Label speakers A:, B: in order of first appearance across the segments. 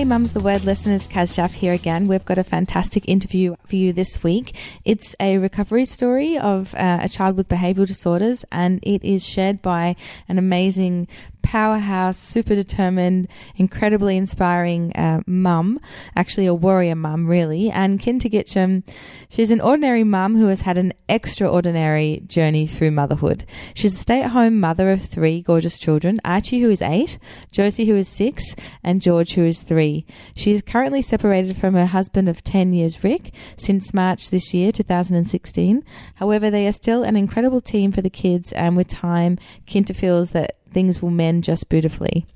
A: Hey, Mum's the Word listeners, Kaz Jaff here again. We've got a fantastic interview for you this week. It's a recovery story of uh, a child with behavioral disorders, and it is shared by an amazing powerhouse, super determined, incredibly inspiring uh, mum, actually a warrior mum, really. And Kinta Gitcham, she's an ordinary mum who has had an extraordinary journey through motherhood. She's a stay at home mother of three gorgeous children Archie, who is eight, Josie, who is six, and George, who is three. She is currently separated from her husband of 10 years, Rick, since March this year, 2016. However, they are still an incredible team for the kids, and with time, Kinta feels that things will mend just beautifully.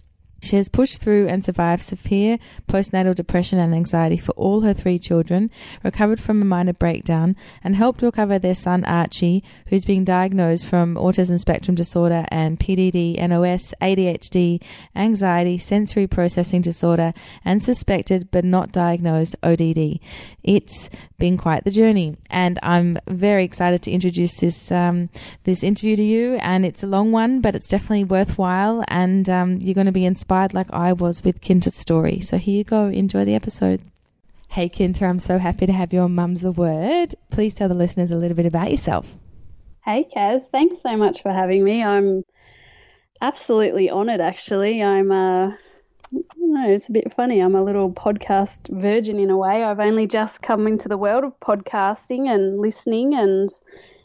A: She has pushed through and survived severe postnatal depression and anxiety for all her three children, recovered from a minor breakdown, and helped recover their son Archie, who's being diagnosed from autism spectrum disorder and PDD, NOS, ADHD, anxiety, sensory processing disorder, and suspected but not diagnosed ODD. It's been quite the journey, and I'm very excited to introduce this um, this interview to you. And it's a long one, but it's definitely worthwhile, and um, you're going to be inspired like I was with Kinta's story. So here you go. Enjoy the episode. Hey, Kinta, I'm so happy to have you on Mum's the Word. Please tell the listeners a little bit about yourself.
B: Hey, Kaz. Thanks so much for having me. I'm absolutely honoured, actually. I'm, uh, Know, it's a bit funny. I'm a little podcast virgin in a way. I've only just come into the world of podcasting and listening and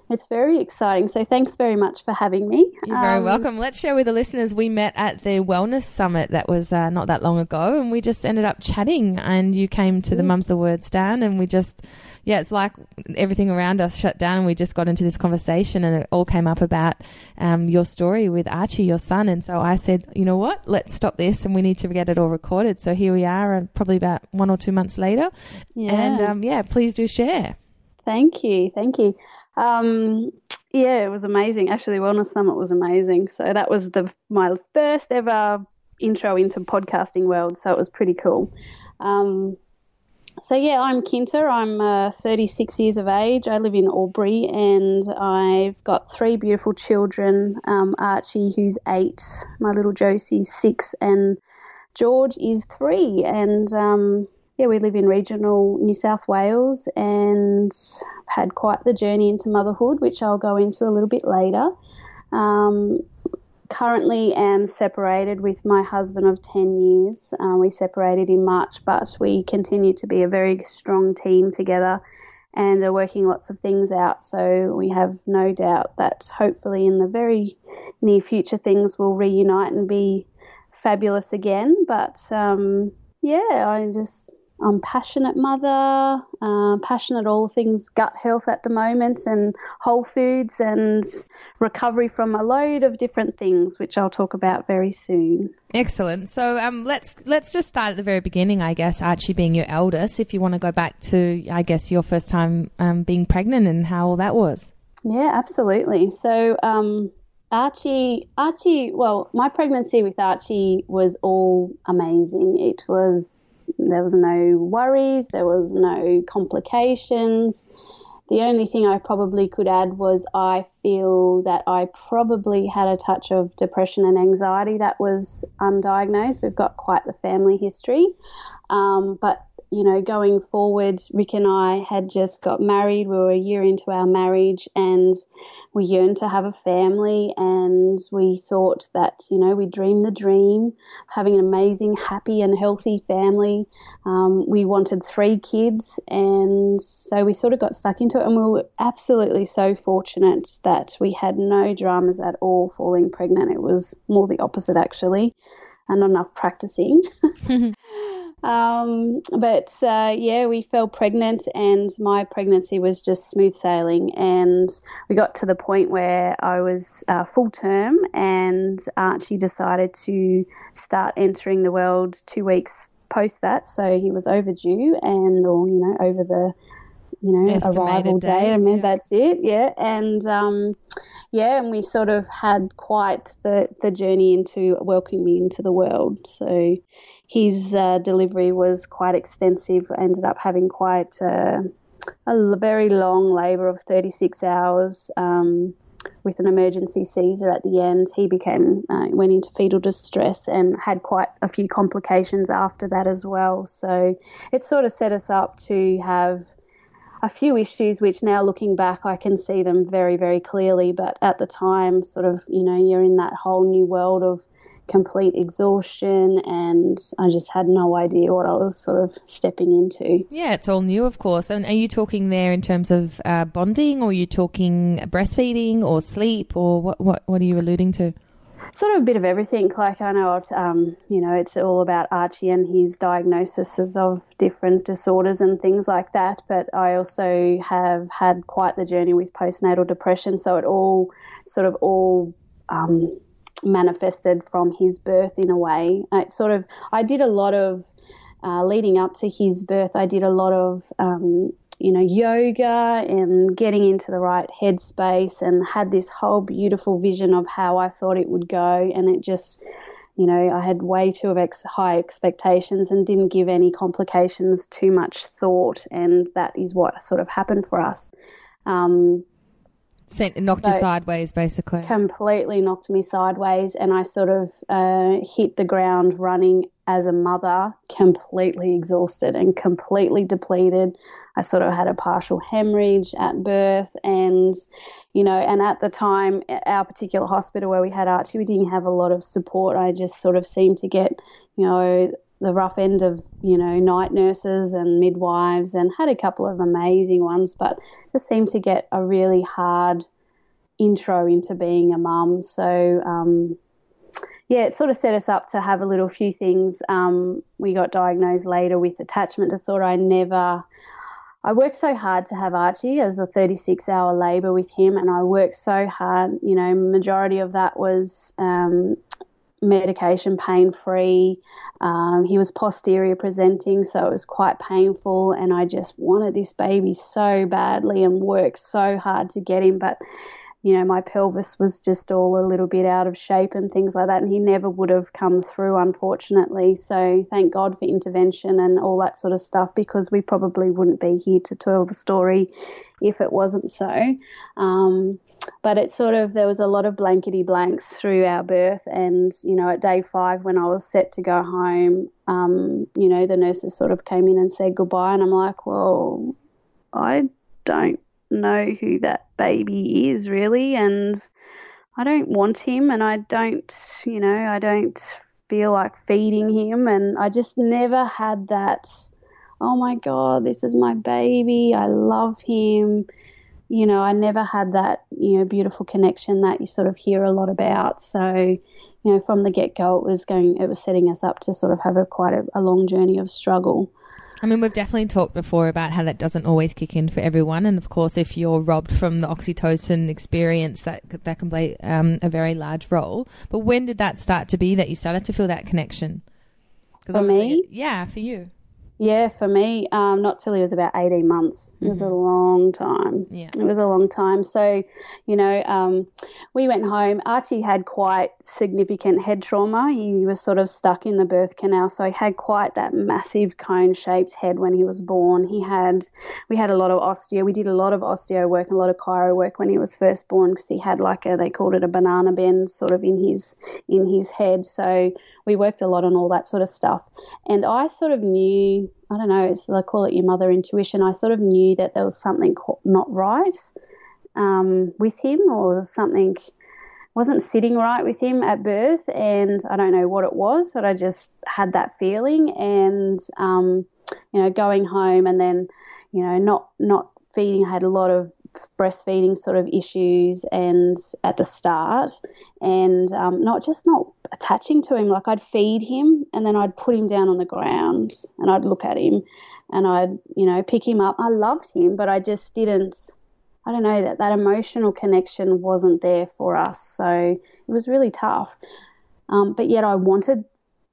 B: it's very exciting. So thanks very much for having me.
A: You're very um, welcome. Let's share with the listeners. We met at the Wellness Summit that was uh, not that long ago, and we just ended up chatting. And you came to the Mum's the Word stand, and we just, yeah, it's like everything around us shut down. And we just got into this conversation, and it all came up about um, your story with Archie, your son. And so I said, you know what? Let's stop this, and we need to get it all recorded. So here we are, and probably about one or two months later. Yeah. And um, yeah, please do share.
B: Thank you. Thank you. Um, yeah, it was amazing. Actually, Wellness Summit was amazing. So that was the my first ever intro into podcasting world. So it was pretty cool. Um, so yeah, I'm Kinta. I'm uh, 36 years of age. I live in Albury, and I've got three beautiful children. Um, Archie, who's eight, my little Josie's six, and George is three. And um, yeah, we live in regional New South Wales and had quite the journey into motherhood, which I'll go into a little bit later. Um, currently am separated with my husband of 10 years. Uh, we separated in March, but we continue to be a very strong team together and are working lots of things out. So we have no doubt that hopefully in the very near future things will reunite and be fabulous again. But um, yeah, I just I'm passionate mother, uh, passionate all things gut health at the moment and whole foods and recovery from a load of different things, which I'll talk about very soon.
A: Excellent. So um, let's let's just start at the very beginning. I guess Archie being your eldest. If you want to go back to, I guess your first time um, being pregnant and how all that was.
B: Yeah, absolutely. So um, Archie, Archie. Well, my pregnancy with Archie was all amazing. It was there was no worries, there was no complications. The only thing I probably could add was I feel that I probably had a touch of depression and anxiety that was undiagnosed. We've got quite the family history. Um, but, you know, going forward, Rick and I had just got married. We were a year into our marriage and we yearned to have a family and we thought that, you know, we dreamed the dream, having an amazing, happy, and healthy family. Um, we wanted three kids, and so we sort of got stuck into it. And we were absolutely so fortunate that we had no dramas at all falling pregnant. It was more the opposite, actually, and not enough practicing. Um, but uh, yeah, we fell pregnant, and my pregnancy was just smooth sailing. And we got to the point where I was uh, full term, and Archie decided to start entering the world two weeks post that. So he was overdue, and or you know over the you know
A: Estimated
B: arrival
A: date,
B: date. I mean
A: yeah.
B: that's it, yeah. And um, yeah, and we sort of had quite the the journey into welcoming me into the world. So his uh, delivery was quite extensive. Ended up having quite a, a very long labour of 36 hours um, with an emergency Caesar at the end. He became uh, went into fetal distress and had quite a few complications after that as well. So it sort of set us up to have a few issues which now looking back I can see them very very clearly but at the time sort of you know you're in that whole new world of complete exhaustion and I just had no idea what I was sort of stepping into.
A: Yeah, it's all new, of course. And are you talking there in terms of uh, bonding, or are you talking breastfeeding, or sleep, or what? What, what are you alluding to?
B: Sort of a bit of everything. Like I know, um, you know, it's all about Archie and his diagnoses of different disorders and things like that. But I also have had quite the journey with postnatal depression, so it all sort of all um, manifested from his birth in a way. It sort of, I did a lot of uh, leading up to his birth. I did a lot of um, you know, yoga and getting into the right headspace and had this whole beautiful vision of how I thought it would go. And it just, you know, I had way too ex- high expectations and didn't give any complications too much thought. And that is what sort of happened for us. Um,
A: Sent, knocked you sideways, basically.
B: completely knocked me sideways and I sort of uh, hit the ground running as a mother, completely exhausted and completely depleted. I sort of had a partial hemorrhage at birth and you know, and at the time, our particular hospital where we had Archie, we didn't have a lot of support. I just sort of seemed to get, you know, the rough end of, you know, night nurses and midwives and had a couple of amazing ones, but just seemed to get a really hard intro into being a mum. So, um, yeah, it sort of set us up to have a little few things. Um, we got diagnosed later with attachment disorder. I never, I worked so hard to have Archie. It was a 36 hour labour with him, and I worked so hard. You know, majority of that was um, medication pain free. Um, he was posterior presenting, so it was quite painful, and I just wanted this baby so badly and worked so hard to get him, but you know, my pelvis was just all a little bit out of shape and things like that. And he never would have come through, unfortunately. So thank God for intervention and all that sort of stuff because we probably wouldn't be here to tell the story if it wasn't so. Um, but it sort of, there was a lot of blankety blanks through our birth. And, you know, at day five, when I was set to go home, um, you know, the nurses sort of came in and said goodbye. And I'm like, well, I don't know who that baby is really. And I don't want him. And I don't you know I don't feel like feeding him. And I just never had that oh my god this is my baby. I love him you know I never had that you know beautiful connection that you sort of hear a lot about so you know from the get go it was going it was setting us up to sort of have a quite a, a long journey of struggle
A: I mean, we've definitely talked before about how that doesn't always kick in for everyone, and of course, if you're robbed from the oxytocin experience, that that can play um, a very large role. But when did that start to be that you started to feel that connection?
B: For me?
A: yeah, for you.
B: Yeah, for me, um, not till he was about 18 months. It was a long time.
A: Yeah.
B: It was a long time. So, you know, um, we went home. Archie had quite significant head trauma. He was sort of stuck in the birth canal. So he had quite that massive cone shaped head when he was born. He had, we had a lot of osteo. We did a lot of osteo work, a lot of chiro work when he was first born because he had like a, they called it a banana bend sort of in his, in his head. So we worked a lot on all that sort of stuff. And I sort of knew, I don't know, it's I call it your mother intuition. I sort of knew that there was something not right um, with him, or something wasn't sitting right with him at birth, and I don't know what it was, but I just had that feeling. And um, you know, going home and then, you know, not not feeding. I had a lot of breastfeeding sort of issues and at the start and um, not just not attaching to him. Like i'd feed him and then i'd put him down on the ground and i'd look at him and i'd you know pick him up. I loved him but i just didn't i don't know that that emotional connection wasn't there for us. So it was really tough. Um, but yet i wanted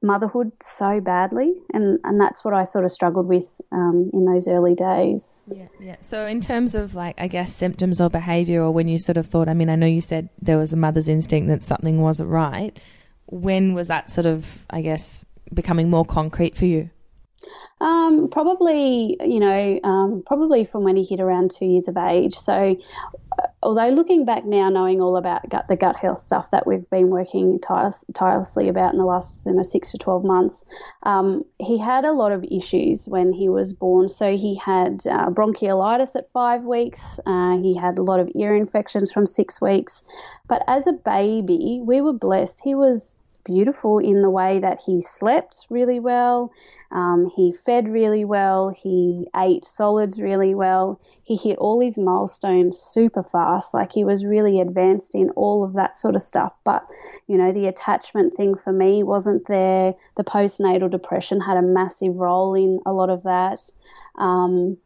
B: motherhood so badly, and and that's what I sort of struggled with um, in those early days.
A: Yeah, yeah. So in terms of like, I guess symptoms or behaviour, or when you sort of thought, I mean, I know you said there was a mother's instinct that something wasn't right. When was that sort of, I guess, becoming more concrete for you?
B: Um, probably, you know, um, probably from when he hit around two years of age. So, uh, although looking back now, knowing all about gut, the gut health stuff that we've been working tirelessly about in the last you know, six to 12 months, um, he had a lot of issues when he was born. So, he had uh, bronchiolitis at five weeks, uh, he had a lot of ear infections from six weeks. But as a baby, we were blessed. He was beautiful in the way that he slept really well. Um, he fed really well. He ate solids really well. He hit all his milestones super fast. Like he was really advanced in all of that sort of stuff. But, you know, the attachment thing for me wasn't there. The postnatal depression had a massive role in a lot of that. Um,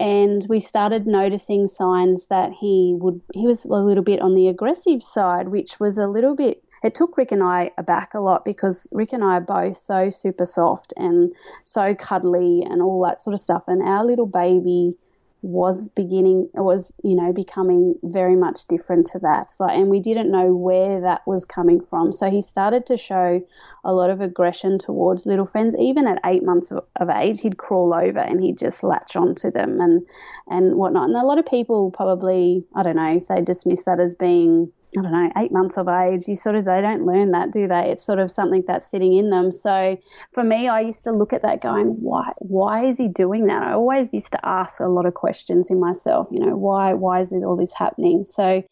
B: and we started noticing signs that he would he was a little bit on the aggressive side which was a little bit it took Rick and I aback a lot because Rick and I are both so super soft and so cuddly and all that sort of stuff. And our little baby was beginning was you know becoming very much different to that. So and we didn't know where that was coming from. So he started to show a lot of aggression towards little friends. Even at eight months of, of age he'd crawl over and he'd just latch onto them and and whatnot. And a lot of people probably i don't know they dismiss that as being I don't know, eight months of age, you sort of, they don't learn that, do they? It's sort of something that's sitting in them. So for me, I used to look at that going, why, why is he doing that? I always used to ask a lot of questions in myself, you know, why, why is it all this happening? So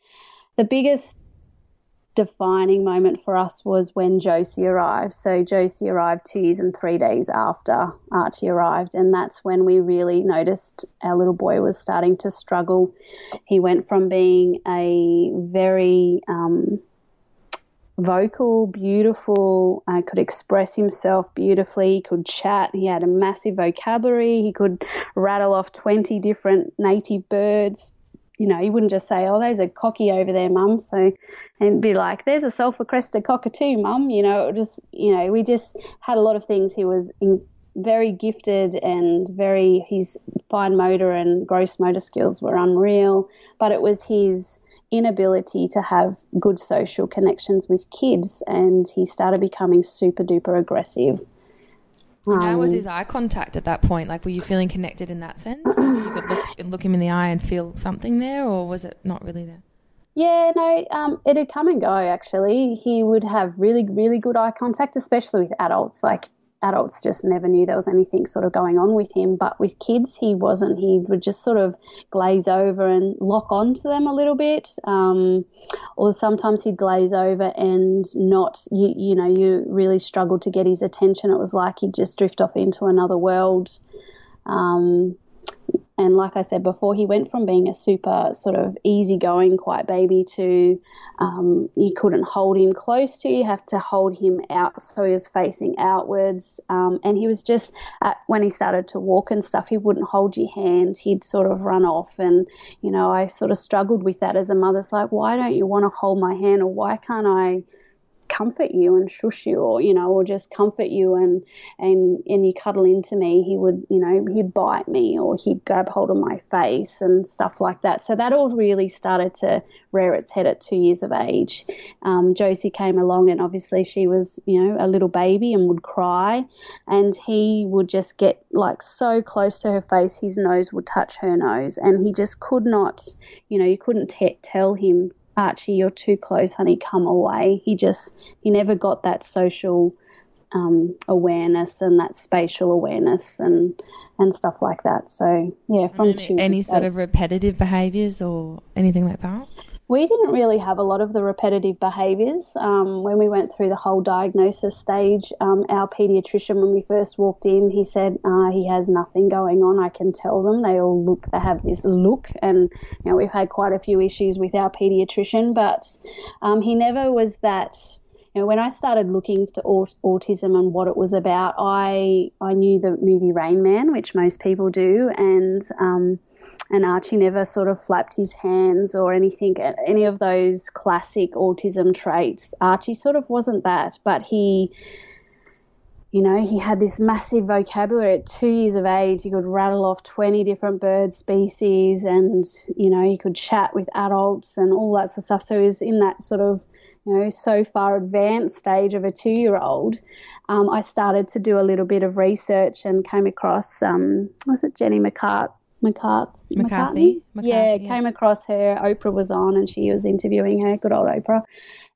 B: the biggest defining moment for us was when Josie arrived. So Josie arrived two years and three days after Archie arrived, and that's when we really noticed our little boy was starting to struggle. He went from being a very um, vocal, beautiful, uh, could express himself beautifully, could chat, he had a massive vocabulary, he could rattle off 20 different native birds you know, you wouldn't just say, "Oh, those are cocky over there, mum." So, and be like, "There's a sulphur-crested cockatoo, mum." You know, just you know, we just had a lot of things. He was in, very gifted and very his fine motor and gross motor skills were unreal, but it was his inability to have good social connections with kids, and he started becoming super duper aggressive.
A: Um, How was his eye contact at that point? Like, were you feeling connected in that sense? Like, you could look, look him in the eye and feel something there, or was it not really there?
B: Yeah, no, um, it'd come and go. Actually, he would have really, really good eye contact, especially with adults. Like adults just never knew there was anything sort of going on with him. But with kids, he wasn't. He would just sort of glaze over and lock onto them a little bit. Um, or sometimes he'd glaze over and not, you, you know, you really struggled to get his attention. It was like he'd just drift off into another world. Um, and like I said before, he went from being a super sort of easygoing, quiet baby to um, you couldn't hold him close to you, you have to hold him out so he was facing outwards. Um, and he was just, at, when he started to walk and stuff, he wouldn't hold your hand, he'd sort of run off. And, you know, I sort of struggled with that as a mother. It's like, why don't you want to hold my hand or why can't I? Comfort you and shush you or you know or just comfort you and and and you cuddle into me he would you know he'd bite me or he'd grab hold of my face and stuff like that. So that all really started to rear its head at two years of age. Um, josie came along and obviously she was you know a little baby and would cry and he would just get like so close to her face his nose would touch her nose and he just could not you know you couldn't t- tell him Archie, you're too close, honey, come away. He just, he never got that social um, awareness and that spatial awareness and and stuff like that. So yeah, from
A: any, any sort of repetitive behaviours or anything like that.
B: We didn't really have a lot of the repetitive behaviours. Um, when we went through the whole diagnosis stage, um, our paediatrician, when we first walked in, he said uh, he has nothing going on. I can tell them. They all look, they have this look, and you know we've had quite a few issues with our paediatrician, but um, he never was that. You know, when I started looking to aut- autism and what it was about, I I knew the movie Rain Man, which most people do, and um, and Archie never sort of flapped his hands or anything, any of those classic autism traits. Archie sort of wasn't that, but he, you know, he had this massive vocabulary at two years of age. He could rattle off 20 different bird species and, you know, he could chat with adults and all that sort of stuff. So he was in that sort of, you know, so far advanced stage of a two year old. Um, I started to do a little bit of research and came across, um, was it Jenny McCart? McCarthy.
A: McCarthy.
B: McCarthy? Yeah, yeah, came across her. Oprah was on, and she was interviewing her. Good old Oprah.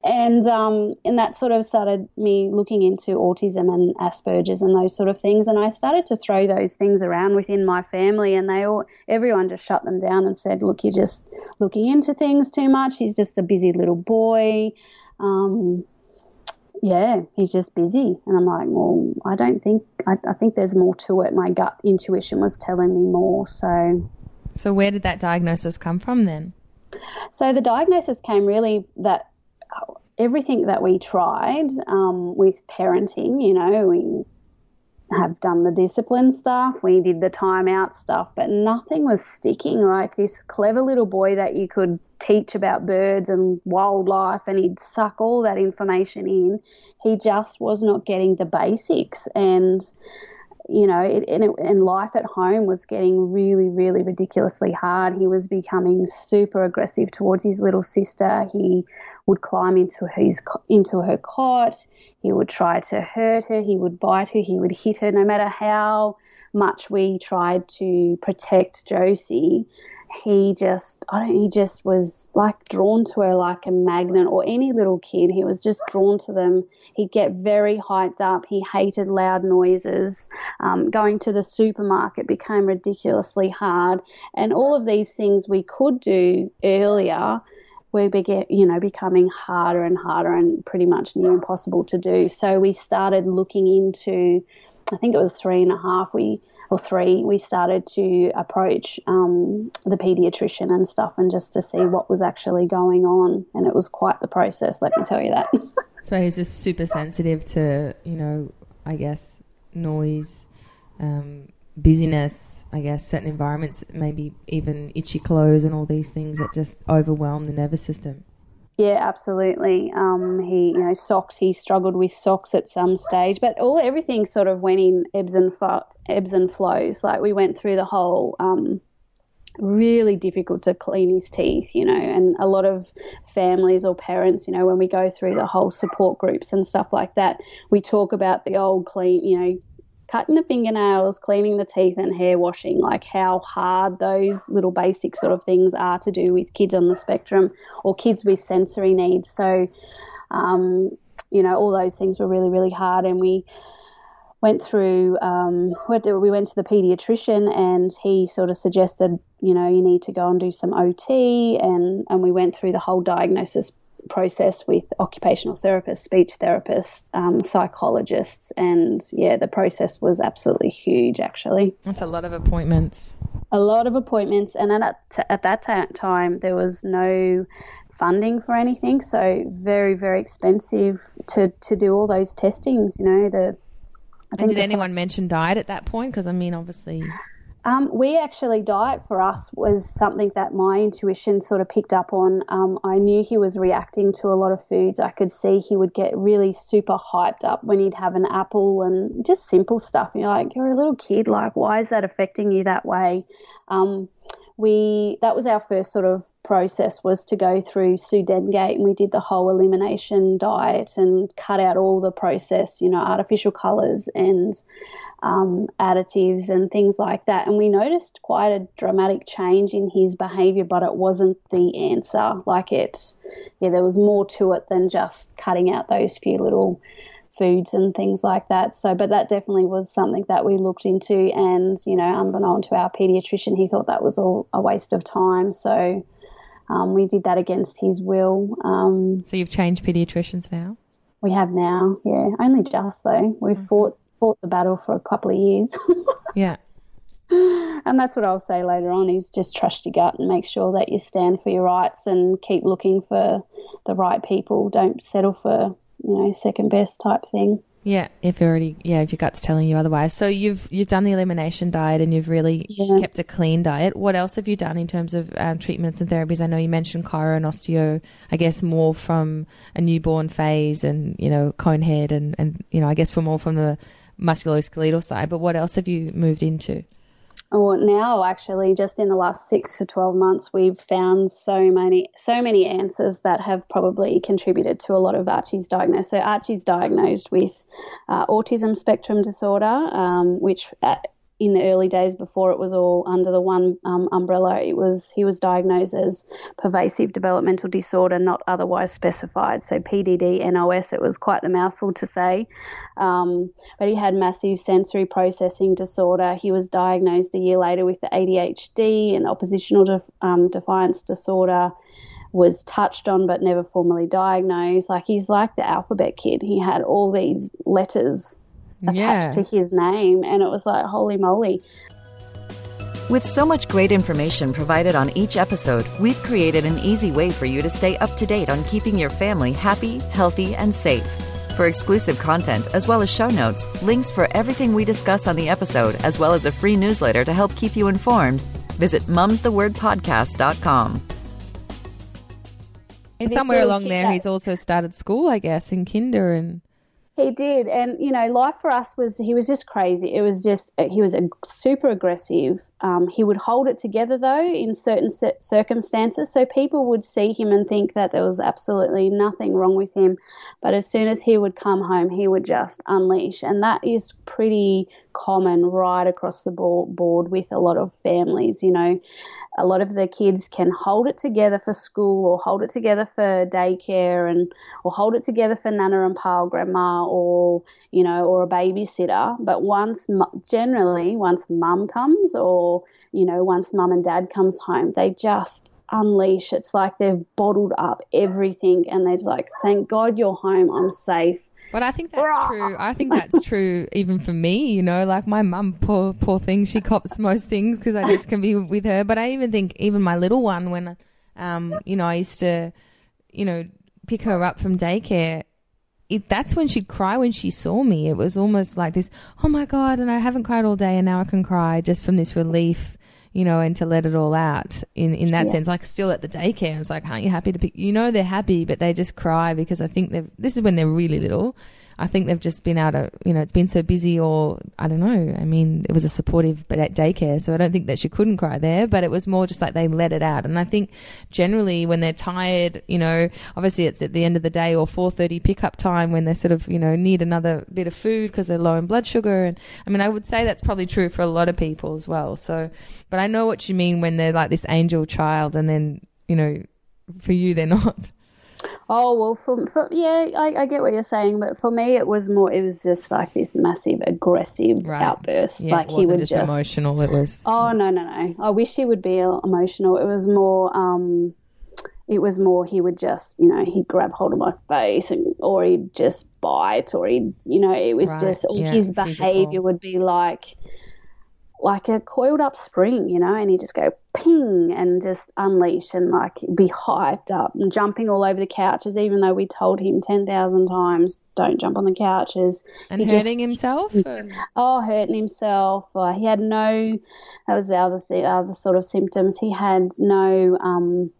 B: And um, and that sort of started me looking into autism and Asperger's and those sort of things. And I started to throw those things around within my family, and they all everyone just shut them down and said, "Look, you're just looking into things too much. He's just a busy little boy." Um, yeah, he's just busy. And I'm like, well, I don't think, I, I, think there's more to it. My gut intuition was telling me more. So,
A: so where did that diagnosis come from then?
B: So the diagnosis came really that everything that we tried um, with parenting, you know, we have done the discipline stuff, we did the timeout stuff, but nothing was sticking. Like this clever little boy that you could teach about birds and wildlife and he'd suck all that information in. He just was not getting the basics and you know, it, and, it, and life at home was getting really, really ridiculously hard. He was becoming super aggressive towards his little sister. He would climb into his into her cot. He would try to hurt her. He would bite her. He would hit her. No matter how much we tried to protect Josie, he just I don't he just was like drawn to her like a magnet or any little kid. He was just drawn to them. He'd get very hyped up. He hated loud noises. Um, going to the supermarket became ridiculously hard. And all of these things we could do earlier were get you know becoming harder and harder and pretty much near impossible to do. So we started looking into I think it was three and a half we or three, we started to approach um, the paediatrician and stuff and just to see what was actually going on. And it was quite the process, let me tell you that.
A: so he's just super sensitive to, you know, I guess, noise, um, busyness, I guess, certain environments, maybe even itchy clothes and all these things that just overwhelm the nervous system.
B: Yeah, absolutely. Um, he, you know, socks. He struggled with socks at some stage, but all everything sort of went in ebbs and fo- ebbs and flows. Like we went through the whole. Um, really difficult to clean his teeth, you know, and a lot of families or parents, you know, when we go through the whole support groups and stuff like that, we talk about the old clean, you know, cutting the fingernails, cleaning the teeth, and hair washing, like how hard those little basic sort of things are to do with kids on the spectrum or kids with sensory needs. So, um, you know, all those things were really, really hard. And we went through, um, we went to the pediatrician and he sort of suggested, you know, you need to go and do some OT. And, and we went through the whole diagnosis process with occupational therapists, speech therapists, um, psychologists, and yeah, the process was absolutely huge. Actually,
A: that's a lot of appointments.
B: A lot of appointments, and at at that time there was no funding for anything, so very very expensive to to do all those testings. You know the.
A: and did anyone mention diet at that point? Because I mean, obviously.
B: Um, we actually, diet for us was something that my intuition sort of picked up on. Um, I knew he was reacting to a lot of foods. I could see he would get really super hyped up when he'd have an apple and just simple stuff. You're like, you're a little kid. Like, why is that affecting you that way? Um, we that was our first sort of process was to go through Sue Dengate and we did the whole elimination diet and cut out all the processed, you know, artificial colours and um, additives and things like that. And we noticed quite a dramatic change in his behaviour, but it wasn't the answer. Like it, yeah, there was more to it than just cutting out those few little foods and things like that. So, but that definitely was something that we looked into. And, you know, unbeknown to our paediatrician, he thought that was all a waste of time. So, Um, we did that against his will. Um,
A: so you've changed pediatricians now.
B: We have now, yeah. Only just though. We mm-hmm. fought fought the battle for a couple of years.
A: yeah.
B: And that's what I'll say later on is just trust your gut and make sure that you stand for your rights and keep looking for the right people. Don't settle for, you know, second best type thing.
A: Yeah, if you already yeah, if your gut's telling you otherwise. So you've you've done the elimination diet and you've really yeah. kept a clean diet. What else have you done in terms of um, treatments and therapies? I know you mentioned chiro and osteo. I guess more from a newborn phase and you know cone head and and you know I guess for more from the musculoskeletal side. But what else have you moved into?
B: Well, now actually, just in the last six to twelve months, we've found so many, so many answers that have probably contributed to a lot of Archie's diagnosis. So Archie's diagnosed with uh, autism spectrum disorder, um, which at, in the early days before it was all under the one um, umbrella, it was he was diagnosed as pervasive developmental disorder, not otherwise specified. So PDD NOS. It was quite the mouthful to say, um, but he had massive sensory processing disorder. He was diagnosed a year later with the ADHD and oppositional de- um, defiance disorder. Was touched on but never formally diagnosed. Like he's like the alphabet kid. He had all these letters attached yeah. to his name. And it was like, holy moly.
C: With so much great information provided on each episode, we've created an easy way for you to stay up to date on keeping your family happy, healthy, and safe. For exclusive content, as well as show notes, links for everything we discuss on the episode, as well as a free newsletter to help keep you informed, visit mumsthewordpodcast.com.
A: Somewhere along there, he's also started school, I guess, in kinder and
B: he did, and you know, life for us was he was just crazy. It was just he was a, super aggressive. Um, he would hold it together though in certain circumstances, so people would see him and think that there was absolutely nothing wrong with him. But as soon as he would come home, he would just unleash, and that is pretty common right across the board with a lot of families. You know, a lot of the kids can hold it together for school or hold it together for daycare and or hold it together for nana and pa or grandma or you know or a babysitter. But once generally once mum comes or you know once mum and dad comes home they just unleash. It's like they've bottled up everything and they're like thank god you're home. I'm safe
A: but I think that's true. I think that's true even for me, you know, like my mum, poor, poor thing, she cops most things because I just can be with her. But I even think, even my little one, when, um, you know, I used to, you know, pick her up from daycare, it, that's when she'd cry when she saw me. It was almost like this, oh my God, and I haven't cried all day and now I can cry just from this relief you know, and to let it all out in, in that yeah. sense. Like still at the daycare, it's like, aren't you happy to pick? You know, they're happy, but they just cry because I think they've, this is when they're really little. I think they've just been out of, you know, it's been so busy or I don't know. I mean, it was a supportive but at daycare, so I don't think that she couldn't cry there, but it was more just like they let it out. And I think generally when they're tired, you know, obviously it's at the end of the day or 4:30 pickup time when they sort of, you know, need another bit of food because they're low in blood sugar and I mean, I would say that's probably true for a lot of people as well. So, but I know what you mean when they're like this angel child and then, you know, for you they're not.
B: Oh well, for, for yeah, I, I, get what you're saying, but for me, it was more. It was just like this massive aggressive right. outburst.
A: Yeah,
B: like
A: he would just, just emotional. It was.
B: Oh no no no! I wish he would be emotional. It was more. um it was more he would just you know he'd grab hold of my face and or he'd just bite or he'd you know it was right. just yeah, his behavior would be like like a coiled up spring, you know, and he just go ping and just unleash and like be hyped up and jumping all over the couches, even though we told him 10,000 times, don't jump on the couches.
A: And he hurting just, himself?
B: Oh, hurting himself. Uh, he had no, that was the other, the other sort of symptoms. He had no, um,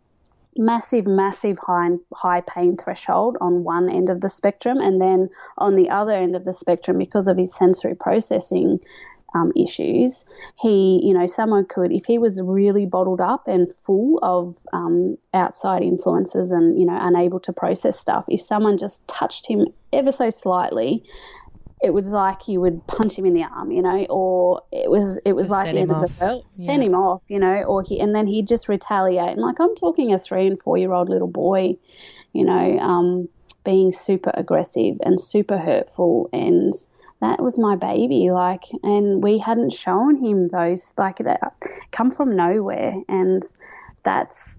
B: massive, massive high high pain threshold on one end of the spectrum, and then on the other end of the spectrum, because of his sensory processing um, issues, he, you know, someone could, if he was really bottled up and full of um, outside influences and, you know, unable to process stuff, if someone just touched him ever so slightly, it was like you would punch him in the arm, you know, or it was it was just like the end of the world. Yeah. Send him off, you know, or he and then he'd just retaliate. And like I'm talking a three and four year old little boy, you know, um, being super aggressive and super hurtful and that was my baby like and we hadn't shown him those like that come from nowhere and that's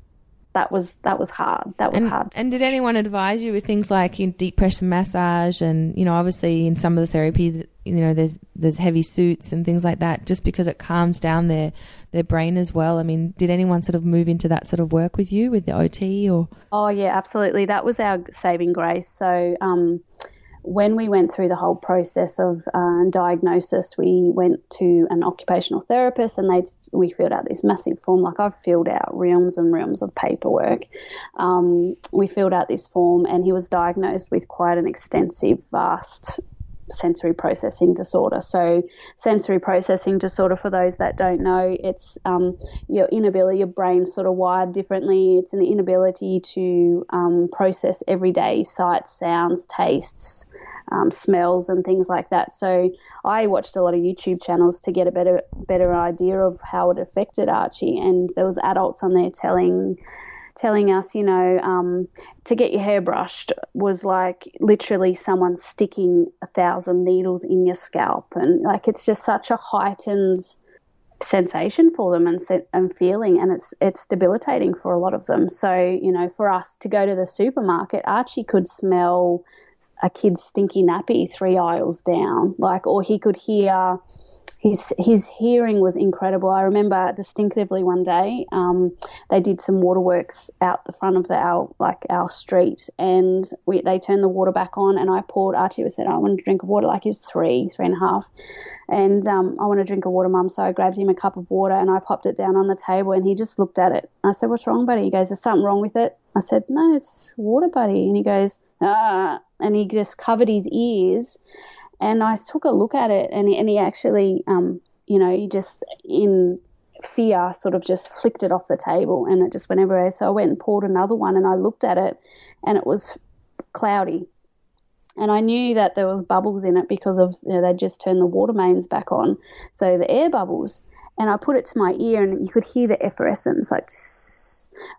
B: that was that was hard. That was
A: and,
B: hard.
A: And did anyone advise you with things like you know, deep pressure massage and you know obviously in some of the therapy you know there's there's heavy suits and things like that just because it calms down their their brain as well. I mean, did anyone sort of move into that sort of work with you with the OT or?
B: Oh yeah, absolutely. That was our saving grace. So. Um, when we went through the whole process of uh, diagnosis, we went to an occupational therapist, and they we filled out this massive form. Like I've filled out realms and realms of paperwork. Um, we filled out this form, and he was diagnosed with quite an extensive, vast sensory processing disorder. So, sensory processing disorder, for those that don't know, it's um, your inability, your brain's sort of wired differently. It's an inability to um, process everyday sights, sounds, tastes, um, smells, and things like that. So, I watched a lot of YouTube channels to get a better better idea of how it affected Archie, and there was adults on there telling telling us, you know, um, to get your hair brushed was like literally someone sticking a thousand needles in your scalp, and like it's just such a heightened sensation for them and and feeling, and it's it's debilitating for a lot of them. So you know, for us to go to the supermarket, Archie could smell a kid's stinky nappy three aisles down, like, or he could hear his his hearing was incredible. I remember distinctively one day um, they did some waterworks out the front of the, our like our street, and we, they turned the water back on, and I poured. Archie said, "I want to drink of water." Like he was three, three and a half, and um, I want to drink of water, mum. So I grabbed him a cup of water and I popped it down on the table, and he just looked at it. I said, "What's wrong, buddy?" He goes, "There's something wrong with it." I said, "No, it's water, buddy," and he goes, "Ah," and he just covered his ears and I took a look at it, and and he actually, um, you know, he just in fear sort of just flicked it off the table, and it just went everywhere. So I went and poured another one, and I looked at it, and it was cloudy. And I knew that there was bubbles in it because of you know, they just turned the water mains back on, so the air bubbles. And I put it to my ear, and you could hear the effervescence like.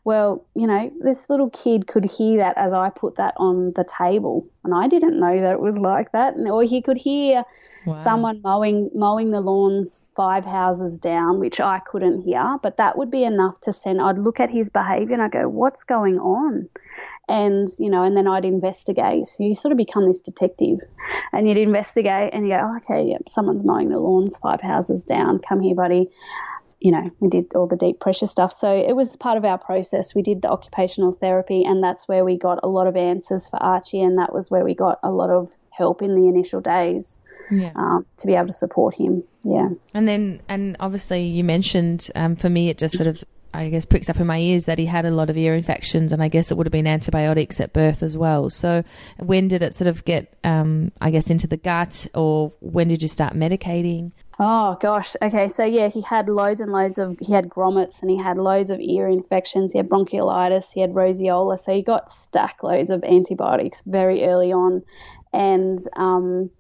B: Well, you know, this little kid could hear that as I put that on the table, and I didn't know that it was like that. Or he could hear wow. someone mowing mowing the lawns five houses down, which I couldn't hear, but that would be enough to send. I'd look at his behaviour and I go, "What's going on?" and you know, and then I'd investigate. You sort of become this detective, and you'd investigate, and you go, oh, "Okay, yep, someone's mowing the lawns five houses down. Come here, buddy." You know, we did all the deep pressure stuff. So it was part of our process. We did the occupational therapy, and that's where we got a lot of answers for Archie, and that was where we got a lot of help in the initial days. Yeah. Um, to be able to support him, yeah.
A: And then, and obviously, you mentioned um, for me, it just sort of I guess pricks up in my ears that he had a lot of ear infections, and I guess it would have been antibiotics at birth as well. So, when did it sort of get, um, I guess, into the gut, or when did you start medicating?
B: Oh gosh. Okay. So yeah, he had loads and loads of he had grommets and he had loads of ear infections. He had bronchiolitis. He had roseola. So he got stack loads of antibiotics very early on, and um,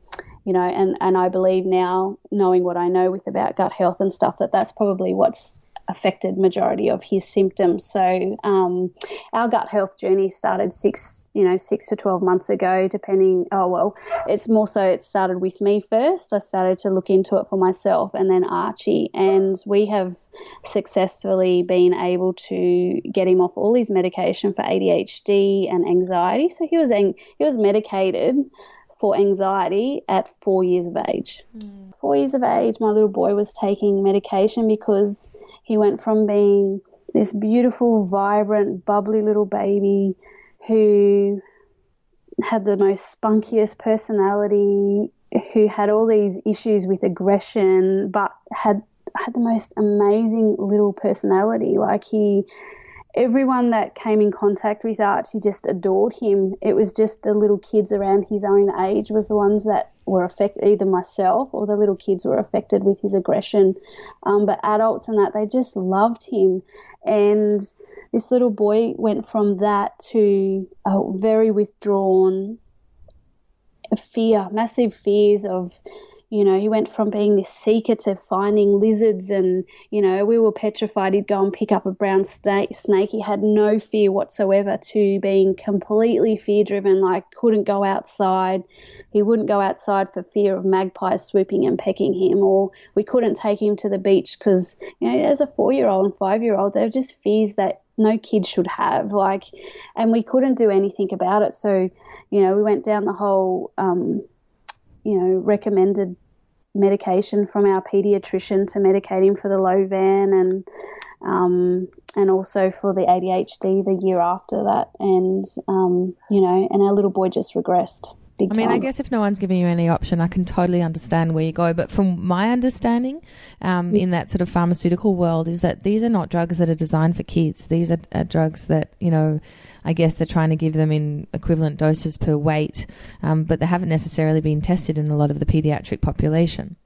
B: you know, and and I believe now, knowing what I know with about gut health and stuff, that that's probably what's affected majority of his symptoms. So um, our gut health journey started six, you know, six to twelve months ago, depending. Oh well, it's more so it started with me first. I started to look into it for myself, and then Archie, and we have successfully been able to get him off all his medication for ADHD and anxiety. So he was he was medicated for anxiety at four years of age. Mm. Four years of age, my little boy was taking medication because he went from being this beautiful, vibrant, bubbly little baby who had the most spunkiest personality, who had all these issues with aggression, but had had the most amazing little personality. Like he everyone that came in contact with Archie just adored him. It was just the little kids around his own age was the ones that were affected, either myself or the little kids were affected with his aggression. Um, but adults and that, they just loved him. And this little boy went from that to a very withdrawn fear, massive fears of you know, he went from being this seeker to finding lizards, and you know, we were petrified he'd go and pick up a brown snake. He had no fear whatsoever. To being completely fear-driven, like couldn't go outside. He wouldn't go outside for fear of magpies swooping and pecking him, or we couldn't take him to the beach because, you know, as a four-year-old and five-year-old, they're just fears that no kid should have. Like, and we couldn't do anything about it. So, you know, we went down the whole. Um, you know, recommended medication from our pediatrician to medicate him for the low van and um, and also for the ADHD the year after that. And um, you know, and our little boy just regressed.
A: I mean, I guess if no one's giving you any option, I can totally understand where you go. But from my understanding, um, in that sort of pharmaceutical world, is that these are not drugs that are designed for kids. These are, are drugs that you know I guess they're trying to give them in equivalent doses per weight, um, but they haven't necessarily been tested in a lot of the pediatric population.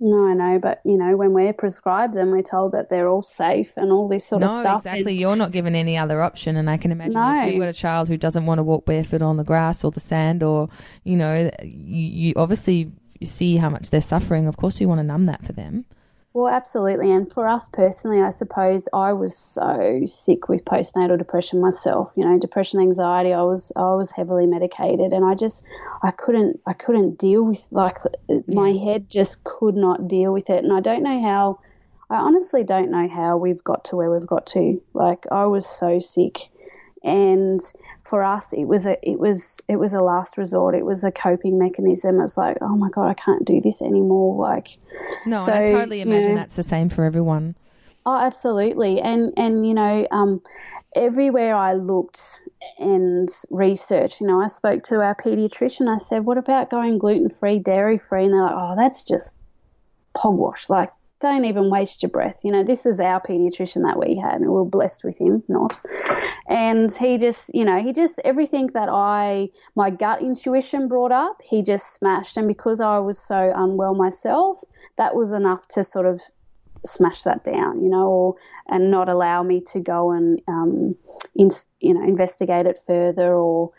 B: No, I know, but you know, when we're prescribed them, we're told that they're all safe and all this sort
A: no,
B: of stuff.
A: No, exactly. And You're not given any other option, and I can imagine no. if you've got a child who doesn't want to walk barefoot on the grass or the sand, or you know, you, you obviously you see how much they're suffering. Of course, you want to numb that for them.
B: Well, absolutely. And for us personally, I suppose I was so sick with postnatal depression myself. You know, depression, anxiety. I was I was heavily medicated, and I just I couldn't I couldn't deal with like uh, my head just could not deal with it, and I don't know how. I honestly don't know how we've got to where we've got to. Like I was so sick, and for us it was a it was it was a last resort. It was a coping mechanism. It's like oh my god i can't do this anymore. Like
A: no so, i totally imagine you know, that's the same for everyone.
B: Oh absolutely. And and you know um, everywhere i looked and researched you know i spoke to our pediatrician i said what about going gluten free dairy free and they're like oh that's just hogwash like don't even waste your breath. You know, this is our pediatrician that we had, and we were blessed with him, not. And he just, you know, he just, everything that I, my gut intuition brought up, he just smashed. And because I was so unwell myself, that was enough to sort of smash that down, you know, or, and not allow me to go and, um, in, you know, investigate it further or,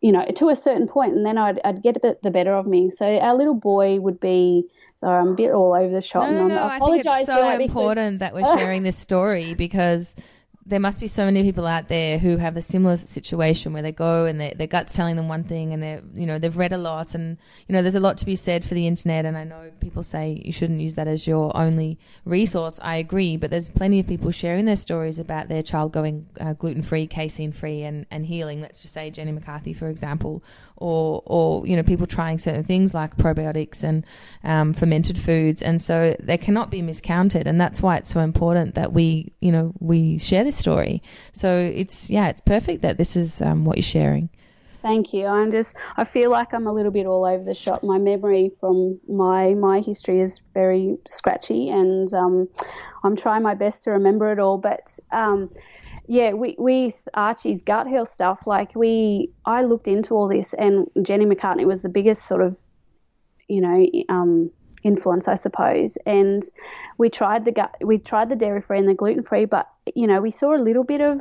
B: you know, to a certain point, and then I'd, I'd get the better of me. So our little boy would be so I'm a bit all over the shop.
A: No, no, no. I, I think it's so important that we're sharing this story because there must be so many people out there who have a similar situation where they go and they, their gut's telling them one thing and they're, you know, they've read a lot and, you know, there's a lot to be said for the internet. And I know people say you shouldn't use that as your only resource. I agree, but there's plenty of people sharing their stories about their child going uh, gluten free, casein free and, and healing. Let's just say Jenny McCarthy, for example, or, or, you know, people trying certain things like probiotics and um, fermented foods. And so they cannot be miscounted. And that's why it's so important that we, you know, we share this story. So it's yeah, it's perfect that this is um, what you're sharing.
B: Thank you. I'm just I feel like I'm a little bit all over the shop. My memory from my my history is very scratchy, and um, I'm trying my best to remember it all. But um, yeah, we with Archie's gut health stuff, like we I looked into all this, and Jenny McCarthy was the biggest sort of you know um, influence, I suppose. And we tried the gut, we tried the dairy free and the gluten free, but you know we saw a little bit of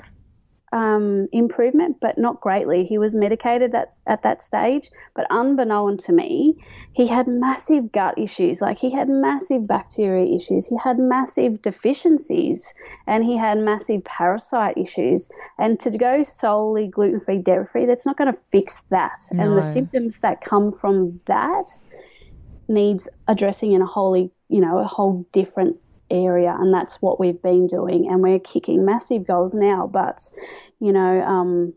B: um, improvement, but not greatly. He was medicated at, at that stage, but unbeknown to me, he had massive gut issues. Like he had massive bacteria issues, he had massive deficiencies, and he had massive parasite issues. And to go solely gluten free, dairy free, that's not going to fix that. No. And the symptoms that come from that needs addressing in a wholly, you know, a whole different area, and that's what we've been doing. And we're kicking massive goals now, but you know, um,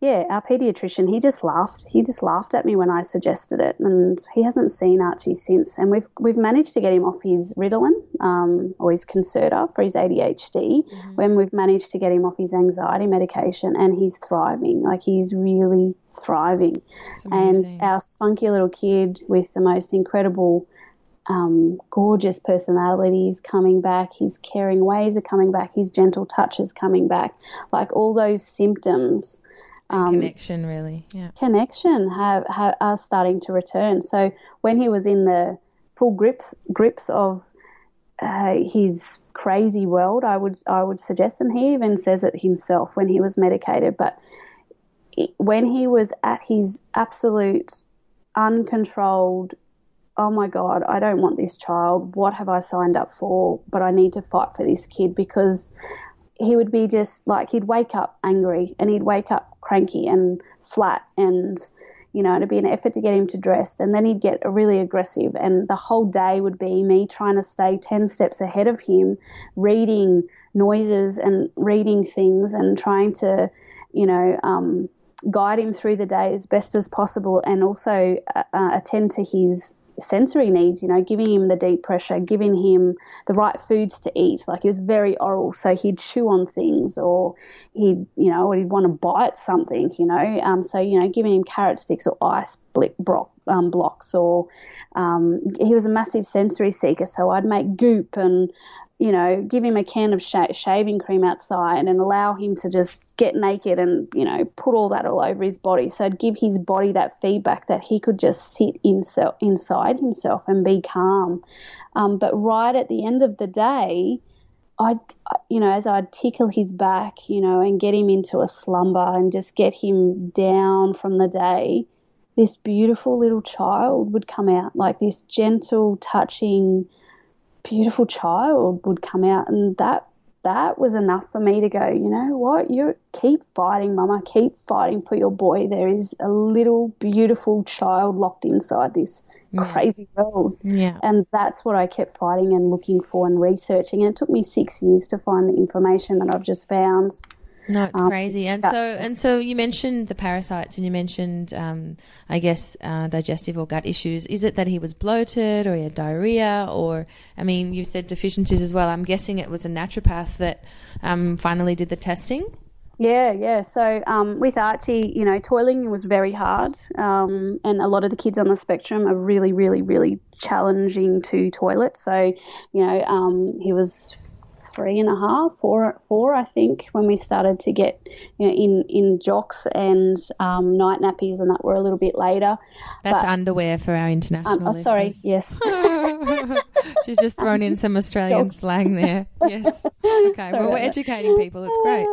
B: yeah, our pediatrician, he just laughed. He just laughed at me when I suggested it, and he hasn't seen Archie since. And we've we've managed to get him off his Ritalin um, or his Concerta for his ADHD. Mm-hmm. When we've managed to get him off his anxiety medication, and he's thriving. Like he's really thriving. And our spunky little kid with the most incredible um, gorgeous personalities coming back, his caring ways are coming back, his gentle touches coming back, like all those symptoms.
A: Um, connection, really, yeah.
B: Connection have, have, are starting to return. So when he was in the full grips grips of uh, his crazy world, I would I would suggest, and he even says it himself when he was medicated, but when he was at his absolute uncontrolled oh my God, I don't want this child. What have I signed up for? But I need to fight for this kid because he would be just like, he'd wake up angry and he'd wake up cranky and flat and, you know, it'd be an effort to get him to dress. And then he'd get really aggressive. And the whole day would be me trying to stay 10 steps ahead of him, reading noises and reading things and trying to, you know, um, guide him through the day as best as possible and also uh, uh attend to his sensory needs, you know, giving him the deep pressure, giving him the right foods to eat. Like he was very oral, so he'd chew on things or he'd, you know, or he'd want to bite something, you know. Um, so, you know, giving him carrot sticks or ice block, um, blocks or um, he was a massive sensory seeker, so I'd make goop and you know, give him a can of sh- shaving cream outside and allow him to just get naked and, you know, put all that all over his body. So I'd give his body that feedback that he could just sit in inside himself and be calm. Um, but right at the end of the day, I'd, you know, as I'd tickle his back, you know, and get him into a slumber and just get him down from the day, this beautiful little child would come out, like this gentle, touching, beautiful child would come out, and that that was enough for me to go. You know what? You keep fighting, Mama. Keep fighting for your boy. There is a little beautiful child locked inside this yeah. crazy world.
A: Yeah.
B: And that's what I kept fighting and looking for and researching. And it took me six years to find the information that I've just found.
A: No, it's um, crazy. And so, and so you mentioned the parasites, and you mentioned, um, I guess, uh, digestive or gut issues. Is it that he was bloated, or he had diarrhea, or I mean, you said deficiencies as well. I'm guessing it was a naturopath that um, finally did the testing.
B: Yeah, yeah. So um, with Archie, you know, toiling was very hard, um, and a lot of the kids on the spectrum are really, really, really challenging to toilet. So, you know, um, he was three and a half, four, four, I think, when we started to get you know, in in jocks and um, night nappies, and that were a little bit later.
A: That's but, underwear for our international. Um, oh, listeners.
B: sorry, yes.
A: She's just thrown in some Australian jocks. slang there. Yes. Okay. well, we're educating people. It's great.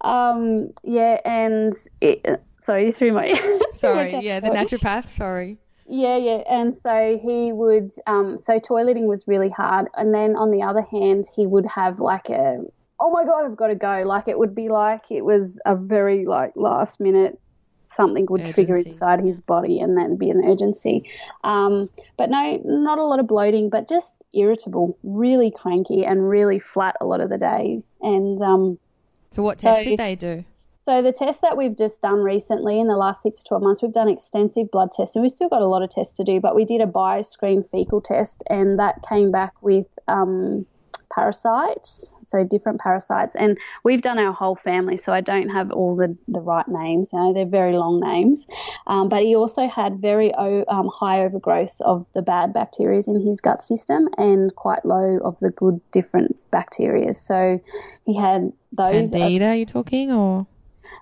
B: Um, yeah, and it, sorry, through my
A: sorry, yeah, the naturopath. Sorry.
B: Yeah, yeah. And so he would, um, so toileting was really hard. And then on the other hand, he would have like a, oh my God, I've got to go. Like it would be like it was a very like last minute something would urgency. trigger inside his body and then be an urgency. Um, but no, not a lot of bloating, but just irritable, really cranky and really flat a lot of the day. And um,
A: so, what so test did they do?
B: So the test that we've just done recently in the last six to 12 months, we've done extensive blood tests and we've still got a lot of tests to do, but we did a bioscreen fecal test and that came back with um, parasites, so different parasites. And we've done our whole family, so I don't have all the, the right names. You know, they're very long names. Um, but he also had very um, high overgrowths of the bad bacteria in his gut system and quite low of the good different bacteria. So he had those.
A: Candida, are you talking, or?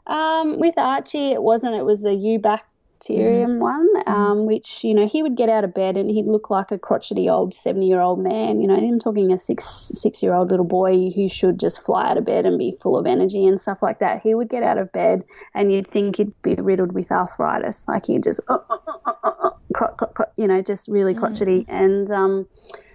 B: Um, with Archie, it wasn't. It was the Eubacterium mm-hmm. one, mm-hmm. um, which you know he would get out of bed and he'd look like a crotchety old seventy-year-old man. You know, I'm talking a six six-year-old little boy who should just fly out of bed and be full of energy and stuff like that. He would get out of bed and you'd think he'd be riddled with arthritis, like he'd just, uh, uh, uh, you know, just really crotchety. Mm. And um,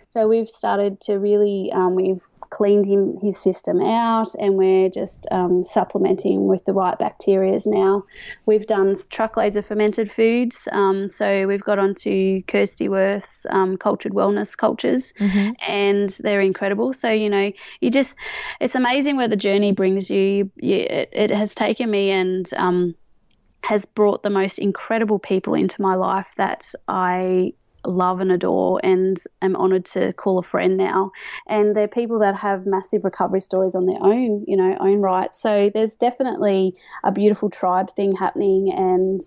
B: so we've started to really, um, we've cleaned him his system out, and we're just um, supplementing with the right bacterias now. We've done truckloads of fermented foods, um, so we've got onto Kirsty Wirth's um, cultured wellness cultures, mm-hmm. and they're incredible. So you know, you just it's amazing where the journey brings you. you it, it, has taken me and um, has brought the most incredible people into my life that I love and adore and am honoured to call a friend now. And they're people that have massive recovery stories on their own, you know, own right. So there's definitely a beautiful tribe thing happening and,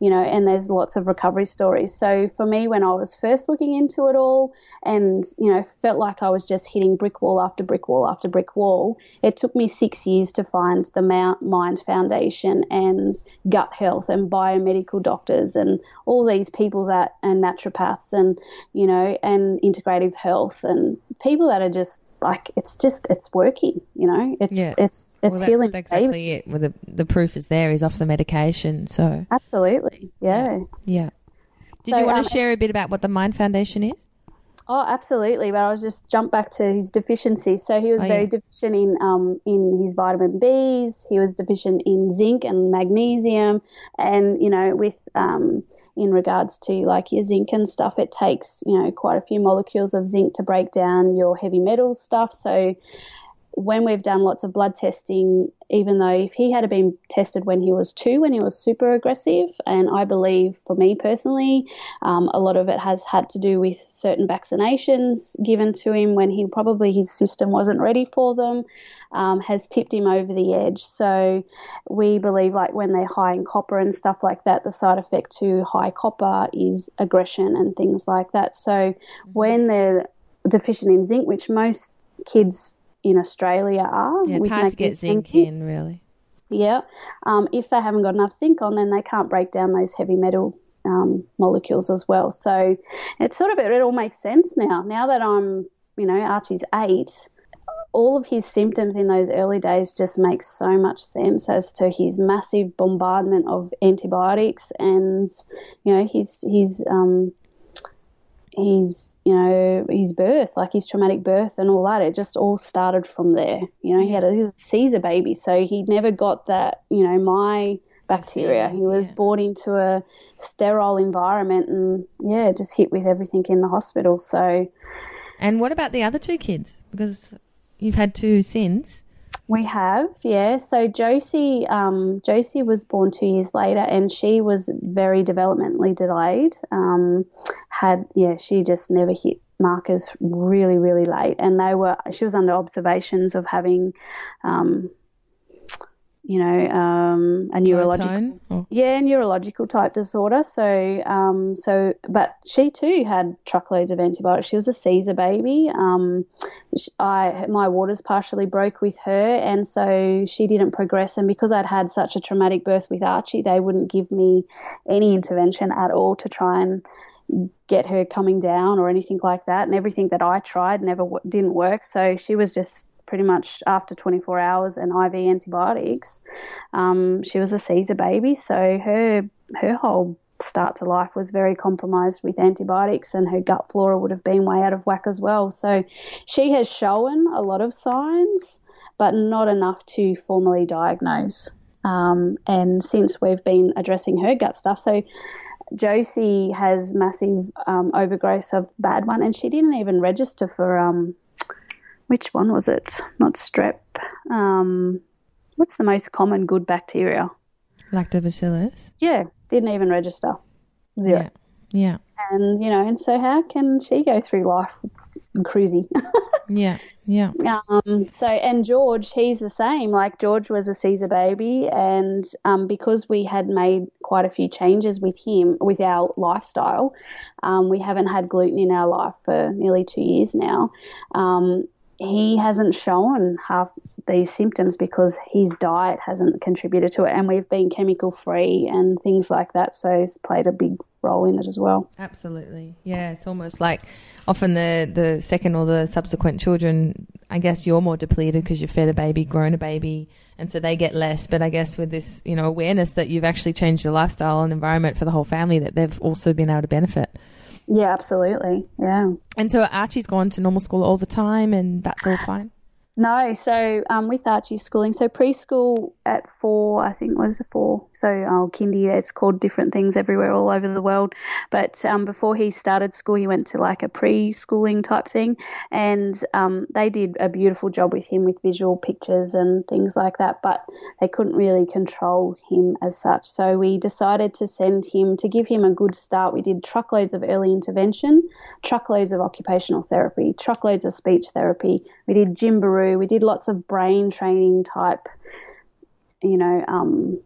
B: you know, and there's lots of recovery stories. So for me, when I was first looking into it all and, you know, felt like I was just hitting brick wall after brick wall after brick wall, it took me six years to find the MINDD Foundation and gut health and biomedical doctors and all these people that, and naturopaths and you know and integrative health and people that are just like it's just it's working you know it's yeah. it's it's well, healing
A: that's exactly it well the, the proof is there is off the medication so
B: absolutely yeah
A: yeah, Did so, you want um, to share a bit about what the MINDD Foundation is?
B: Oh, absolutely. But I'll just jump back to his deficiency. So he was oh, very yeah. deficient in um, in his vitamin Bs. He was deficient in zinc and magnesium, and you know, with um, in regards to like your zinc and stuff, it takes you know quite a few molecules of zinc to break down your heavy metals stuff. So when we've done lots of blood testing, even though if he had been tested when he was two, when he was super aggressive, and I believe for me personally, um, a lot of it has had to do with certain vaccinations given to him when he probably his system wasn't ready for them, um, has tipped him over the edge. So we believe like when they're high in copper and stuff like that, the side effect to high copper is aggression and things like that. So mm-hmm. when they're deficient in zinc, which most kids in Australia are.
A: Yeah, it's hard to get zinc in, really.
B: Yeah. Um, if they haven't got enough zinc on, then they can't break down those heavy metal um, molecules as well. So it's sort of, it all makes sense now. Now that I'm, you know, Archie's eight, all of his symptoms in those early days just make so much sense as to his massive bombardment of antibiotics and, you know, his, his, um, his you know, his birth, like his traumatic birth and all that. It just all started from there. You know, he had a, he was a Caesar baby, so he never got that, you know, my bacteria. He was yeah. born into a sterile environment and, yeah, just hit with everything in the hospital. So.
A: And what about the other two kids? Because you've had two since.
B: We have, yeah. So Josie, um, Josie was born two years later, and she was very developmentally delayed. Um, had, yeah, she just never hit markers really, really late, and they were. She was under observations of having um, you know, um, a neurological, oh. yeah, neurological type disorder. So, um, so, but she too had truckloads of antibiotics. She was a Caesar baby. Um, I, my waters partially broke with her, and so she didn't progress. And because I'd had such a traumatic birth with Archie, they wouldn't give me any intervention at all to try and get her coming down or anything like that. And everything that I tried never didn't work. So she was just pretty much after 24 hours and IV antibiotics. Um, she was a Caesar baby, so her her whole start to life was very compromised with antibiotics, and her gut flora would have been way out of whack as well. So she has shown a lot of signs, but not enough to formally diagnose. Um, and since we've been addressing her gut stuff, so Josie has massive um, overgrowth of bad one, and she didn't even register for um, which one was it? Not strep. Um, what's the most common good bacteria?
A: Lactobacillus.
B: Yeah, didn't even register. Zero.
A: Yeah. yeah.
B: And you know, and so how can she go through life cruisy?
A: yeah. Yeah.
B: Um, so, and George, he's the same. Like, George was a Caesar baby, and um, because we had made quite a few changes with him, with our lifestyle, um, we haven't had gluten in our life for nearly two years now. He hasn't shown half these symptoms because his diet hasn't contributed to it, and we've been chemical free and things like that. So it's played a big role in it as well.
A: Absolutely, yeah. It's almost like often the the second or the subsequent children. I guess you're more depleted because you've fed a baby, grown a baby, and so they get less. But I guess with this, you know, awareness that you've actually changed the lifestyle and environment for the whole family, that they've also been able to benefit.
B: Yeah, absolutely. Yeah.
A: And so Archie's gone to normal school all the time, and that's all fine.
B: No, so um, with Archie's schooling, so preschool at four, I think was it four? So oh, kindy, it's called different things everywhere, all over the world. But um, before he started school, he went to like a preschooling type thing, and um, they did a beautiful job with him with visual pictures and things like that. But they couldn't really control him as such, so we decided to send him to give him a good start. We did truckloads of early intervention, truckloads of occupational therapy, truckloads of speech therapy. We did Gymbaroo we did lots of brain training type, you know, um,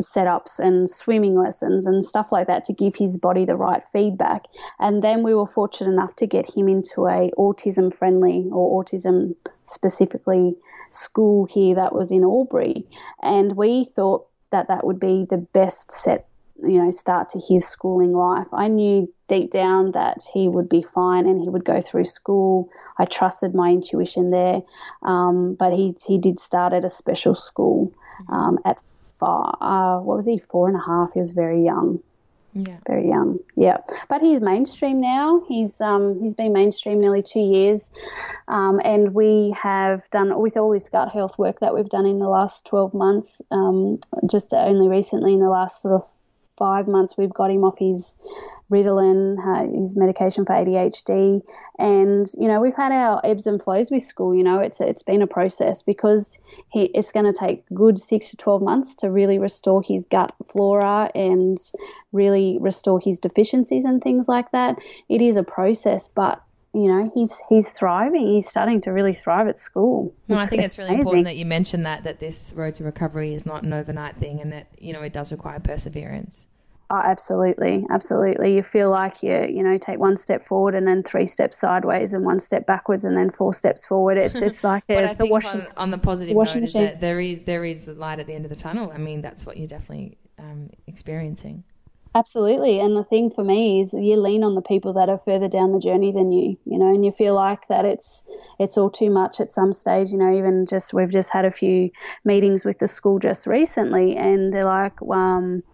B: setups and swimming lessons and stuff like that to give his body the right feedback. And then we were fortunate enough to get him into a autism friendly or autism specifically school here that was in Albury. And we thought that that would be the best set you know start to his schooling life. I knew deep down that he would be fine and he would go through school. I trusted my intuition there, um, but he he did start at a special school um, at five. Uh, what was he? Four and a half. He was very young.
A: Yeah.
B: Very young. Yeah. But he's mainstream now. He's um, he's been mainstream nearly two years. Um, and we have done with all this gut health work that we've done in the last 12 months, um, just only recently in the last sort of five months, we've got him off his Ritalin, uh, his medication for ADHD, and you know we've had our ebbs and flows with school. You know, it's it's been a process because he, it's going to take good six to twelve months to really restore his gut flora and really restore his deficiencies and things like that. It is a process, but you know he's he's thriving he's starting to really thrive at school
A: well, i think it's, it's really amazing. important that you mentioned that that this road to recovery is not an overnight thing and that you know it does require perseverance
B: Oh, absolutely, absolutely. You feel like you, you know, take one step forward and then three steps sideways and one step backwards and then four steps forward. It's it's like it's
A: think washing, on, on, the positive note is that there is there is light at the end of the tunnel. I mean, that's what you're definitely um, experiencing.
B: Absolutely, and the thing for me is you lean on the people that are further down the journey than you, you know, and you feel like that it's it's all too much at some stage. You know, even just we've just had a few meetings with the school just recently, and they're like, um,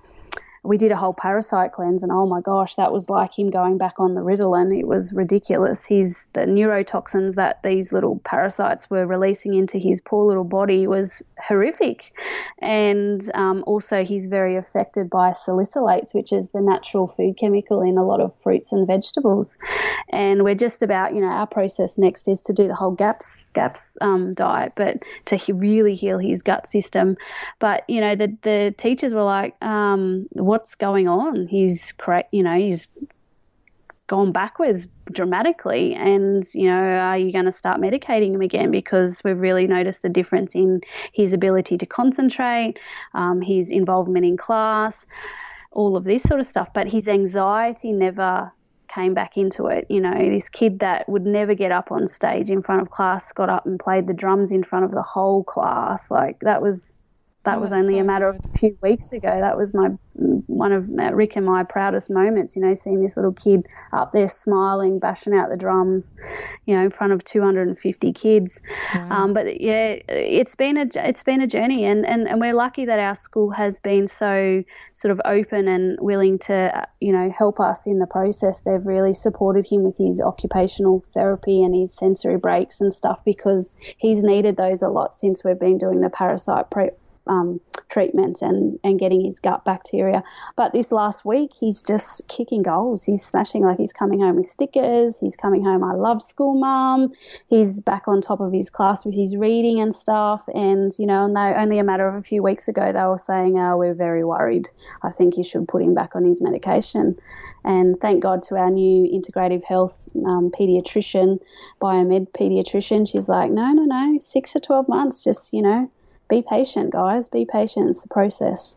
B: we did a whole parasite cleanse, and oh my gosh, that was like him going back on the Ritalin. It was ridiculous. His the neurotoxins that these little parasites were releasing into his poor little body was horrific, and um, also he's very affected by salicylates, which is the natural food chemical in a lot of fruits and vegetables. And we're just about, you know, our process next is to do the whole GAPS GAPS um, diet, but to he- really heal his gut system. But you know, the the teachers were like. Um, what's going on? He's, you know, he's gone backwards dramatically. And you know are you going to start medicating him again? Because we've really noticed a difference in his ability to concentrate um, his involvement in class all of this sort of stuff. But his anxiety never came back into it. You know this kid that would never get up on stage in front of class got up and played the drums in front of the whole class. Like that was that oh, was only so a matter good. of a few weeks ago. That was my one of Rick and my proudest moments. You know, seeing this little kid up there smiling, bashing out the drums, you know, in front of 250 kids. Wow. Um, but yeah, it's been a it's been a journey, and, and and we're lucky that our school has been so sort of open and willing to you know help us in the process. They've really supported him with his occupational therapy and his sensory breaks and stuff because he's needed those a lot since we've been doing the parasite. Pre- um, treatment and, and getting his gut bacteria. But this last week, he's just kicking goals. He's smashing like he's coming home with stickers. He's coming home, I love school, mum. He's back on top of his class with his reading and stuff. And, you know, and they, only a matter of a few weeks ago, they were saying, oh, we're very worried. I think you should put him back on his medication. And thank God to our new integrative health um, pediatrician, biomed pediatrician. She's like, no, no, no, six to 12 months, just, you know, be patient, guys. Be patient. It's a process.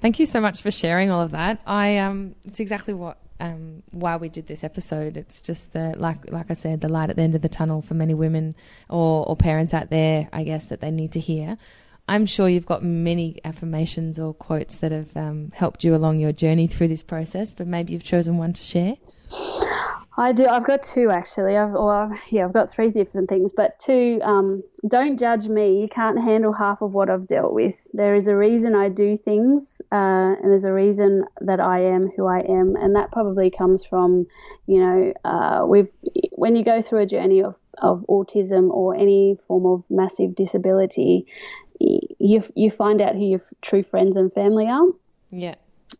A: Thank you so much for sharing all of that. I um, it's exactly what um, why we did this episode. It's just the like like I said, the light at the end of the tunnel for many women or, or parents out there. I guess that they need to hear. I'm sure you've got many affirmations or quotes that have um, helped you along your journey through this process, but maybe you've chosen one to share.
B: I do. I've got two actually. I've, or yeah, I've got three different things, but two. Um, don't judge me. You can't handle half of what I've dealt with. There is a reason I do things, uh, and there's a reason that I am who I am, and that probably comes from, you know, uh, we've when you go through a journey of of autism or any form of massive disability, you you find out who your true friends and family are.
A: Yeah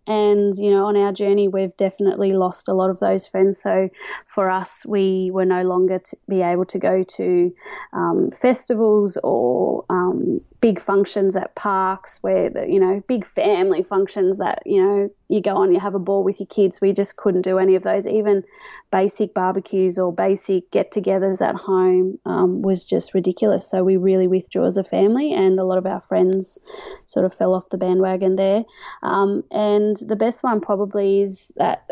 B: and you know on our journey we've definitely lost a lot of those friends. So for us we were no longer to be able to go to um, festivals or um, big functions at parks where the, you know big family functions that you know you go on you have a ball with your kids. We just couldn't do any of those. Even basic barbecues or basic get-togethers at home um, was just ridiculous. So we really withdrew as a family and a lot of our friends sort of fell off the bandwagon there. Um, and the best one probably is that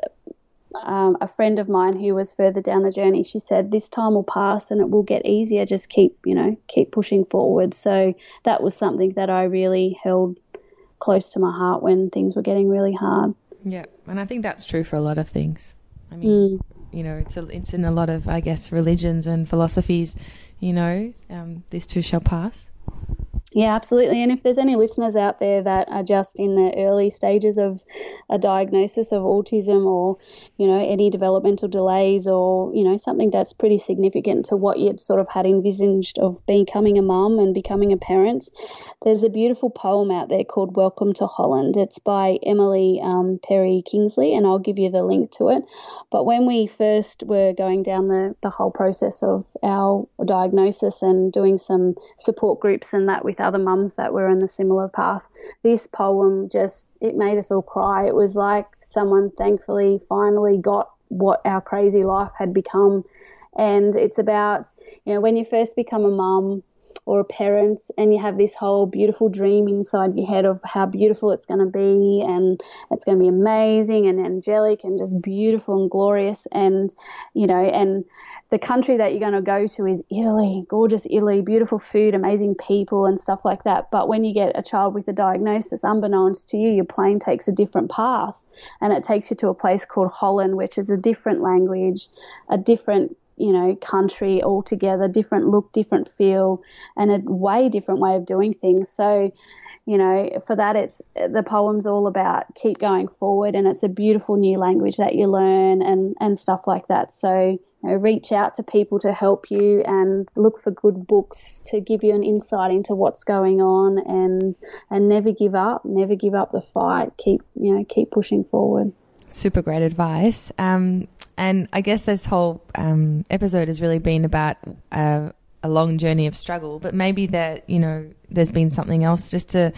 B: um, a friend of mine who was further down the journey, she said, "This time will pass and it will get easier. Just keep, you know, keep pushing forward." So that was something that I really held close to my heart when things were getting really hard.
A: Yeah, and I think that's true for a lot of things. I mean, mm. you know, it's a, it's in a lot of, I guess, religions and philosophies. You know, um, this too shall pass.
B: Yeah, absolutely. And if there's any listeners out there that are just in the early stages of a diagnosis of autism or, you know, any developmental delays or, you know, something that's pretty significant to what you'd sort of had envisaged of becoming a mum and becoming a parent, there's a beautiful poem out there called Welcome to Holland. It's by Emily um, Perl Kingsley, and I'll give you the link to it. But when we first were going down the, the whole process of our diagnosis and doing some support groups and that with other mums that were in the similar path. This poem just it made us all cry. It was like someone thankfully finally got what our crazy life had become. And it's about, you know, when you first become a mum or a parent and you have this whole beautiful dream inside your head of how beautiful it's going to be and it's going to be amazing and angelic and just beautiful and glorious and you know and the country that you're going to go to is Italy, gorgeous Italy, beautiful food, amazing people, and stuff like that. But when you get a child with a diagnosis, unbeknownst to you, your plane takes a different path and it takes you to a place called Holland, which is a different language, a different you know, country altogether, different look, different feel, and a way different way of doing things. So, you know, for that, it's the poem's all about keep going forward, and it's a beautiful new language that you learn and and stuff like that. So, know, reach out to people to help you and look for good books to give you an insight into what's going on and and never give up, never give up the fight. Keep you know keep pushing forward.
A: Super great advice. Um, and I guess this whole um, episode has really been about. Uh, a long journey of struggle, but maybe that you know there's been something else just to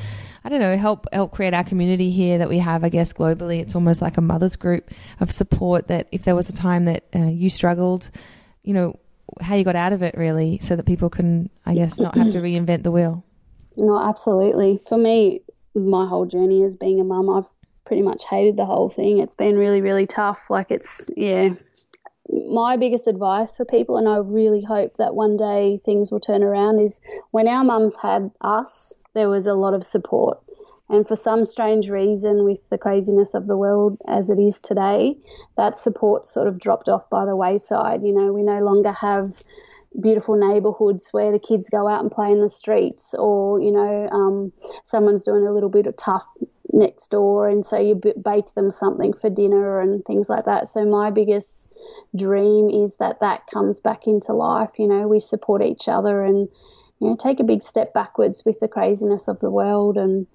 A: I don't know help help create our community here that we have. I guess globally, it's almost like a mother's group of support. That if there was a time that uh, you struggled, you know how you got out of it, really, so that people can I guess not have to reinvent the wheel.
B: No, absolutely. For me, my whole journey as being a mum, I've pretty much hated the whole thing. It's been really, really tough. Like it's yeah, my biggest advice for people, and I really hope that one day things will turn around, is when our mums had us, there was a lot of support. And for some strange reason, with the craziness of the world as it is today, that support sort of dropped off by the wayside. You know, we no longer have beautiful neighborhoods where the kids go out and play in the streets, or, you know, um, someone's doing a little bit of tough next door, and so you bake them something for dinner and things like that. So, my biggest dream is that that comes back into life. You know, we support each other and you know take a big step backwards with the craziness of the world and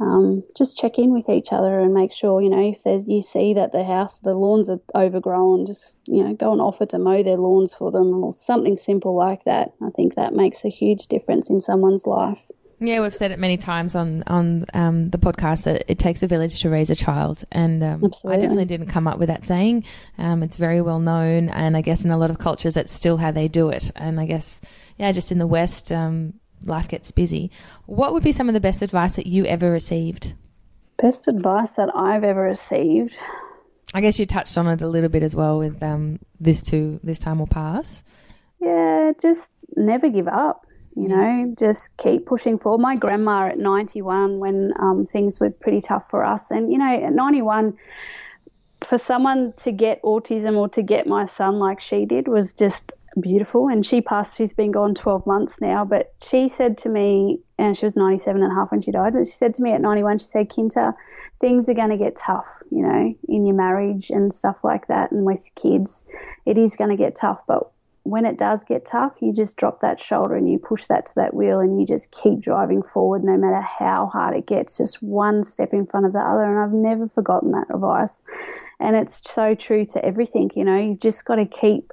B: um, just check in with each other and make sure you know if there's you see that the house the lawns are overgrown just you know go and offer to mow their lawns for them or something simple like that. I think that makes a huge difference in someone's life
A: yeah, we've said it many times on on um, the podcast that it takes a village to raise a child, and um, I definitely didn't come up with that saying. Um, it's very well known, and I guess in a lot of cultures that's still how they do it. And I guess yeah, just in the West, um, life gets busy. What would be some of the best advice that you ever received?
B: Best advice that I've ever received.
A: I guess you touched on it a little bit as well with um, this too. This time will pass.
B: Yeah, just never give up you know, just keep pushing forward. My grandma at 91, when um, things were pretty tough for us, and you know, at 91, for someone to get autism or to get my son like she did was just beautiful. And she passed, she's been gone 12 months now, but she said to me, and she was 97 and a half when she died, but she said to me at 91, she said, Kinta, things are going to get tough, you know, in your marriage and stuff like that, and with kids. It is going to get tough, but when it does get tough, you just drop that shoulder and you push that to that wheel and you just keep driving forward no matter how hard it gets, just one step in front of the other. And I've never forgotten that advice. And it's so true to everything, you know, you've just got to keep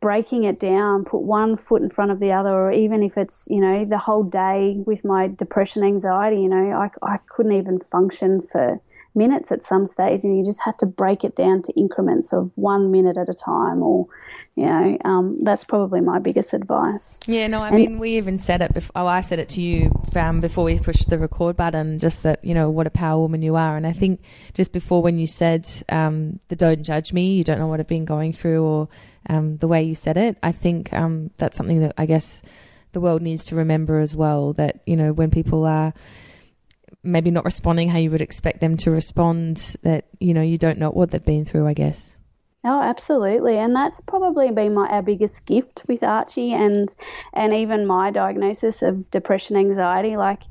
B: breaking it down, put one foot in front of the other, or even if it's, you know, the whole day with my depression, anxiety, you know, I, I couldn't even function for minutes at some stage, and you just had to break it down to increments of one minute at a time, or you know, um, that's probably my biggest advice.
A: Yeah, no, I and, mean, we even said it. Before, oh, I said it to you um, before we pushed the record button. Just that you know what a power woman you are, and I think just before when you said um, the "don't judge me," you don't know what I've been going through, or um, the way you said it. I think um, that's something that I guess the world needs to remember as well. That you know when people are maybe not responding how you would expect them to respond that you know you don't know what they've been through i guess
B: Oh, absolutely, and that's probably been my our biggest gift with Archie, and and even my diagnosis of depression, anxiety. Like,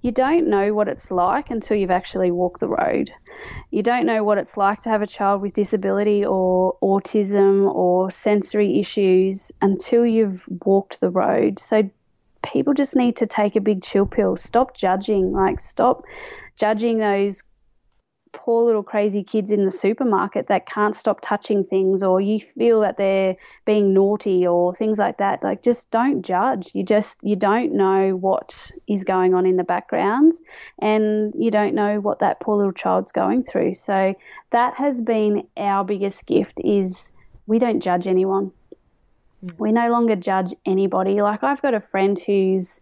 B: you don't know what it's like until you've actually walked the road. You don't know what it's like to have a child with disability or autism or sensory issues until you've walked the road. So people just need to take a big chill pill. Stop judging. Like, stop judging those poor little crazy kids in the supermarket that can't stop touching things or you feel that they're being naughty or things like that like just don't judge you just you don't know what is going on in the background and you don't know what that poor little child's going through so that has been our biggest gift is we don't judge anyone we no longer judge anybody like i've got a friend who's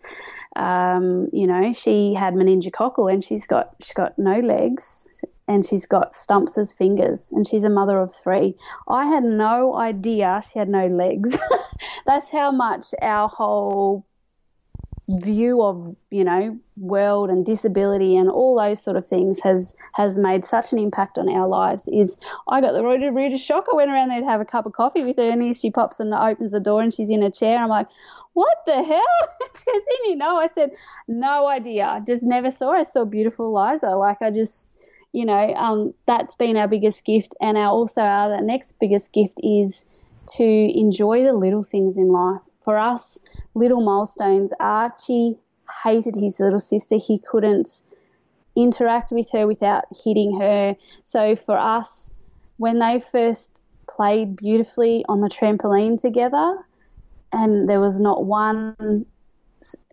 B: um, you know, she had meningococcal and she's got she's got no legs and she's got stumps as fingers and she's a mother of three. I had no idea she had no legs. That's how much our whole view of you know world and disability and all those sort of things has has made such an impact on our lives is I got the rudest shock. I went around there to have a cup of coffee with her and she pops and opens the door and she's in a chair. I'm like, what the hell? she goes, you know? I said, no idea. Just never saw. I saw beautiful Liza. Like I just you know, um, that's been our biggest gift. And our also our next biggest gift is to enjoy the little things in life. For us, little milestones. Archie hated his little sister. He couldn't interact with her without hitting her. So for us, when they first played beautifully on the trampoline together, and there was not one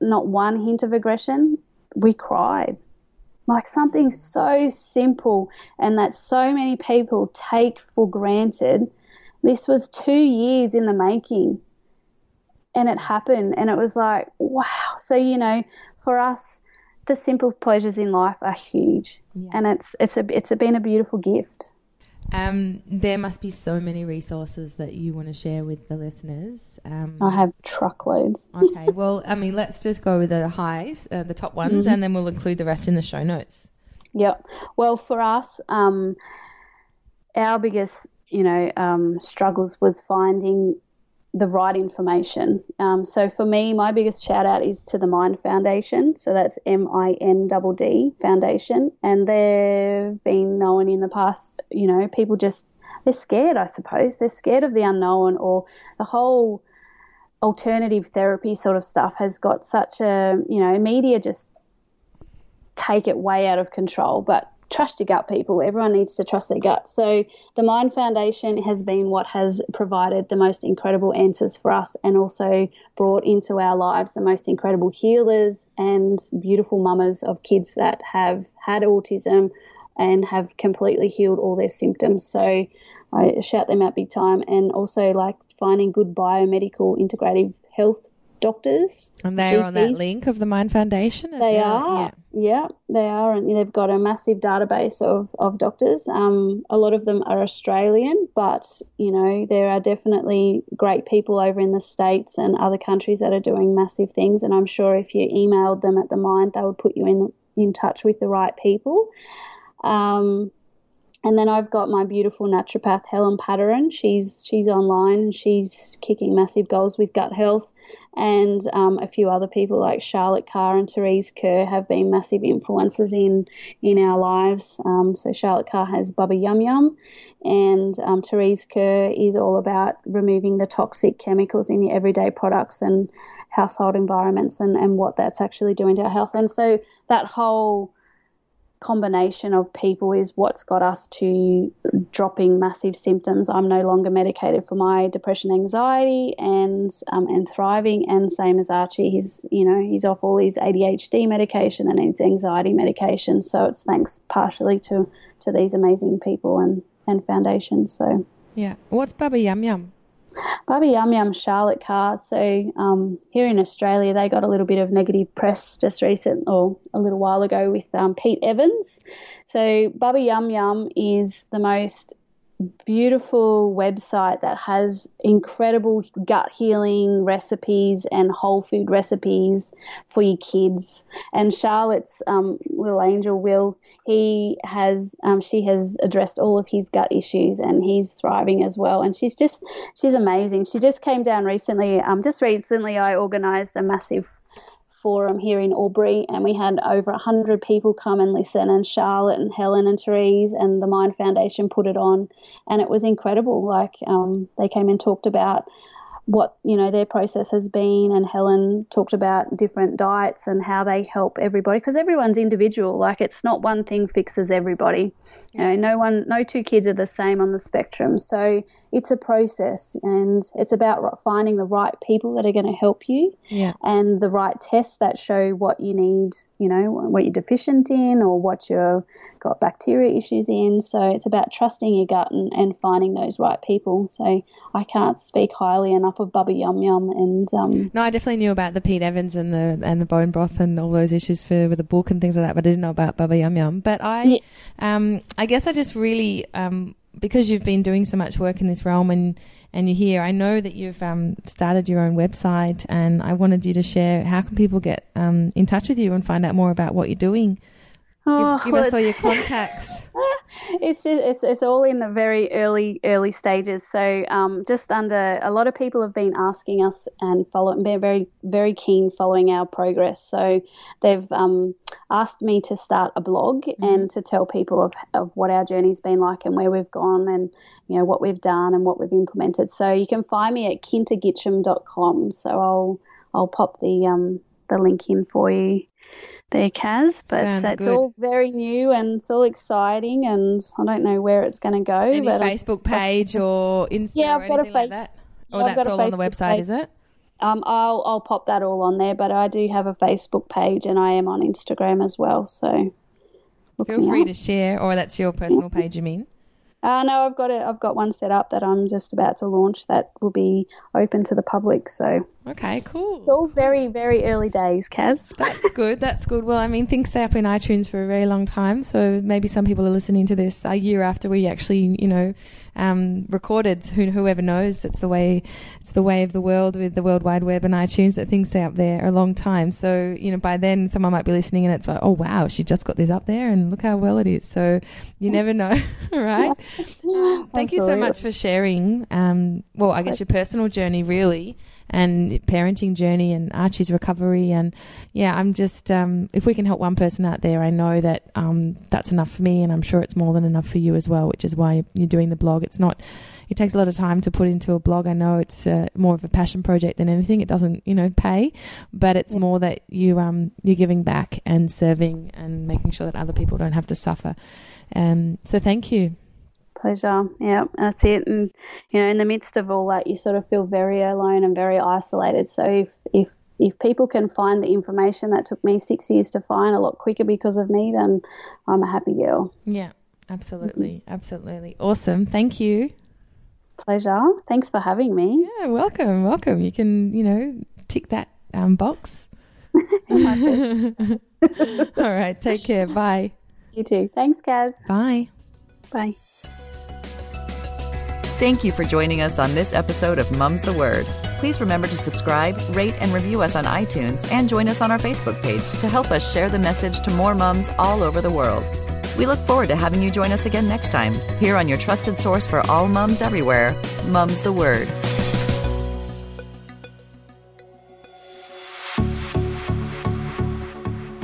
B: not one hint of aggression, we cried like something so simple and that so many people take for granted. This was two years in the making and it happened and it was like, wow. So, you know, for us, the simple pleasures in life are huge yeah. and it's, it's, a, it's a, been a beautiful gift.
A: Um, there must be so many resources that you want to share with the listeners. Um,
B: I have truckloads.
A: okay, well, I mean, let's just go with the highs, uh, the top ones, mm-hmm. and then we'll include the rest in the show notes.
B: Yep. Well, for us, um, our biggest, you know, um, struggles was finding the right information. Um, so for me, my biggest shout out is to the MINDD Foundation. So that's M I N D D Foundation, and they've been known in the past. You know, people just they're scared. I suppose they're scared of the unknown or the whole alternative therapy sort of stuff has got such a you know media just take it way out of control. But trust your gut, people. Everyone needs to trust their gut. So, the MINDD Foundation has been what has provided the most incredible answers for us and also brought into our lives the most incredible healers and beautiful mamas of kids that have had autism and have completely healed all their symptoms. So, I shout them out big time. And also, like finding good biomedical integrative health doctors.
A: And they are on that link of the MINDD Foundation?
B: They are. Yeah. yeah. they are. And they've got a massive database of, of doctors. Um, a lot of them are Australian, but, you know, there are definitely great people over in the States and other countries that are doing massive things. And I'm sure if you emailed them at the MINDD, they would put you in, in touch with the right people. Um, and then I've got my beautiful naturopath Helen Padarin. She's she's online. She's kicking massive goals with gut health, and um, a few other people like Charlotte Carr and Therese Kerr have been massive influences in in our lives. Um, so Charlotte Carr has Bubba Yum Yum, and um, Therese Kerr is all about removing the toxic chemicals in your everyday products and household environments and, and what that's actually doing to our health. And so that whole combination of people is what's got us to dropping massive symptoms. I'm no longer medicated for my depression, anxiety, and um, and thriving. And same as Archie, he's you know he's off all his ADHD medication and his anxiety medication. So it's thanks partially to to these amazing people and and foundations. So
A: yeah, what's Bubba Yum Yum?
B: Bubba Yum Yum Charlotte Carr. So um, here in Australia, they got a little bit of negative press just recent or a little while ago with um, Pete Evans. So Bubba Yum Yum is the most beautiful website that has incredible gut healing recipes and whole food recipes for your kids. And Charlotte's um, little angel Will, he has um, she has addressed all of his gut issues and he's thriving as well. And she's just she's amazing. She just came down recently. Um, just recently, I organised a massive forum here in Albury, and we had over 100 people come and listen. And Charlotte and Helen and Therese and the MINDD Foundation put it on, and it was incredible. Like um, they came and talked about what you know their process has been and Helen talked about different diets and how they help everybody because everyone's individual like it's not one thing fixes everybody you know no one no two kids are the same on the spectrum so it's a process and it's about finding the right people that are going to help you
A: Yeah.
B: and the right tests that show what you need, you know, what you're deficient in or what you've got bacteria issues in. So it's about trusting your gut and, and finding those right people. So I can't speak highly enough of Bubba Yum Yum and um,
A: No, I definitely knew about the Pete Evans and the and the bone broth and all those issues for with the book and things like that, but I didn't know about Bubba Yum Yum. But I,
B: Yeah.
A: um, I guess I just really, um, because you've been doing so much work in this realm and and you're here, I know that you've um, started your own website, and I wanted you to share how can people get um, in touch with you and find out more about what you're doing.
B: Oh,
A: give give
B: well,
A: us all
B: it's-
A: your contacts.
B: it's it's it's all in the very early early stages. So um, just under a lot of people have been asking us and follow been very very keen following our progress. So they've um, asked me to start a blog and to tell people of of what our journey's been like and where we've gone and you know what we've done and what we've implemented. So you can find me at kintagitcham.com. So I'll I'll pop the um the link in for you there, Kaz. But
A: Sounds
B: it's
A: good.
B: all very new and it's all exciting, and I don't know where it's going to go.
A: Any
B: but
A: Facebook
B: just-
A: page or Instagram
B: Yeah,
A: or
B: I've got a
A: anything like that? Or
B: I've
A: that's all on the website,
B: page.
A: is it?
B: Um, I'll I'll pop that all on there, but I do have a Facebook page and I am on Instagram as well. So
A: Feel free
B: up.
A: to share, or that's your personal page, you mean?
B: Uh, no, I've got it. I've got one set up that I'm just about to launch that will be open to the public. So
A: Okay, cool.
B: it's all very very early days, Kaz.
A: That's good. That's good. Well, I mean, things stay up in iTunes for a very long time, so maybe some people are listening to this a year after we actually, you know, um, recorded. Who, whoever knows? It's the way. It's the way of the world with the World Wide Web and iTunes that things stay up there a long time. So you know, by then someone might be listening and it's like, oh wow, she just got this up there, and look how well it is. So you never know, right? Um, thank you so much for sharing. Um, well, I guess your personal journey, really, and parenting journey, and Archie's recovery, and yeah, I'm just um, if we can help one person out there, I know that um, that's enough for me, and I'm sure it's more than enough for you as well. Which is why you're doing the blog. It's not. It takes a lot of time to put into a blog. I know it's uh, more of a passion project than anything. It doesn't, you know, pay, but it's more that you um, you're giving back and serving and making sure that other people don't have to suffer. Um, so thank you.
B: Pleasure. Yeah, that's it. And you know, in the midst of all that, you sort of feel very alone and very isolated. So if if if people can find the information that took me six years to find a lot quicker because of me, then I'm a happy girl.
A: Yeah, absolutely, absolutely, awesome. Thank you.
B: Pleasure. Thanks for having me.
A: Yeah, welcome, welcome. You can, you know, tick that um, box. All right, take care. Bye.
B: You too. Thanks, Kaz.
A: Bye.
B: Bye.
C: Thank you for joining us on this episode of Mum's the Word. Please remember to subscribe, rate, and review us on iTunes and join us on our Facebook page to help us share the message to more mums all over the world. We look forward to having you join us again next time, here on your trusted source for all mums everywhere, Mum's the Word.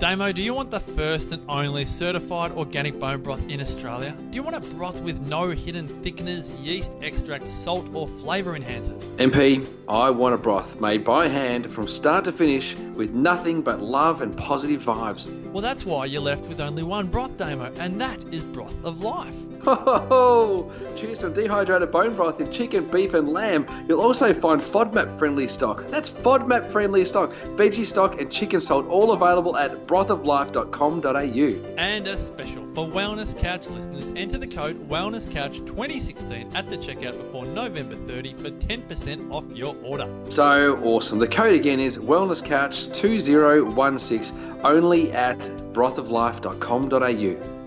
D: Damo, do you want the first and only certified organic bone broth in Australia? Do you want a broth with no hidden thickeners, yeast extract, salt, or flavour enhancers?
E: MP, I want a broth made by hand from start to finish with nothing but love and positive vibes.
D: Well, that's why you're left with only one broth, Damo, and that is Broth of Life.
E: Ho, ho, ho. Choose from dehydrated bone broth in chicken, beef, and lamb. You'll also find FODMAP friendly stock. That's FODMAP friendly stock, veggie stock, and chicken salt, all available at brothoflife.com.au.
D: And a special for Wellness Couch listeners, enter the code WellnessCouch2016 at the checkout before November 30 for 10% off your order.
E: So awesome. The code again is wellnesscouch2016 only at brothoflife.com.au.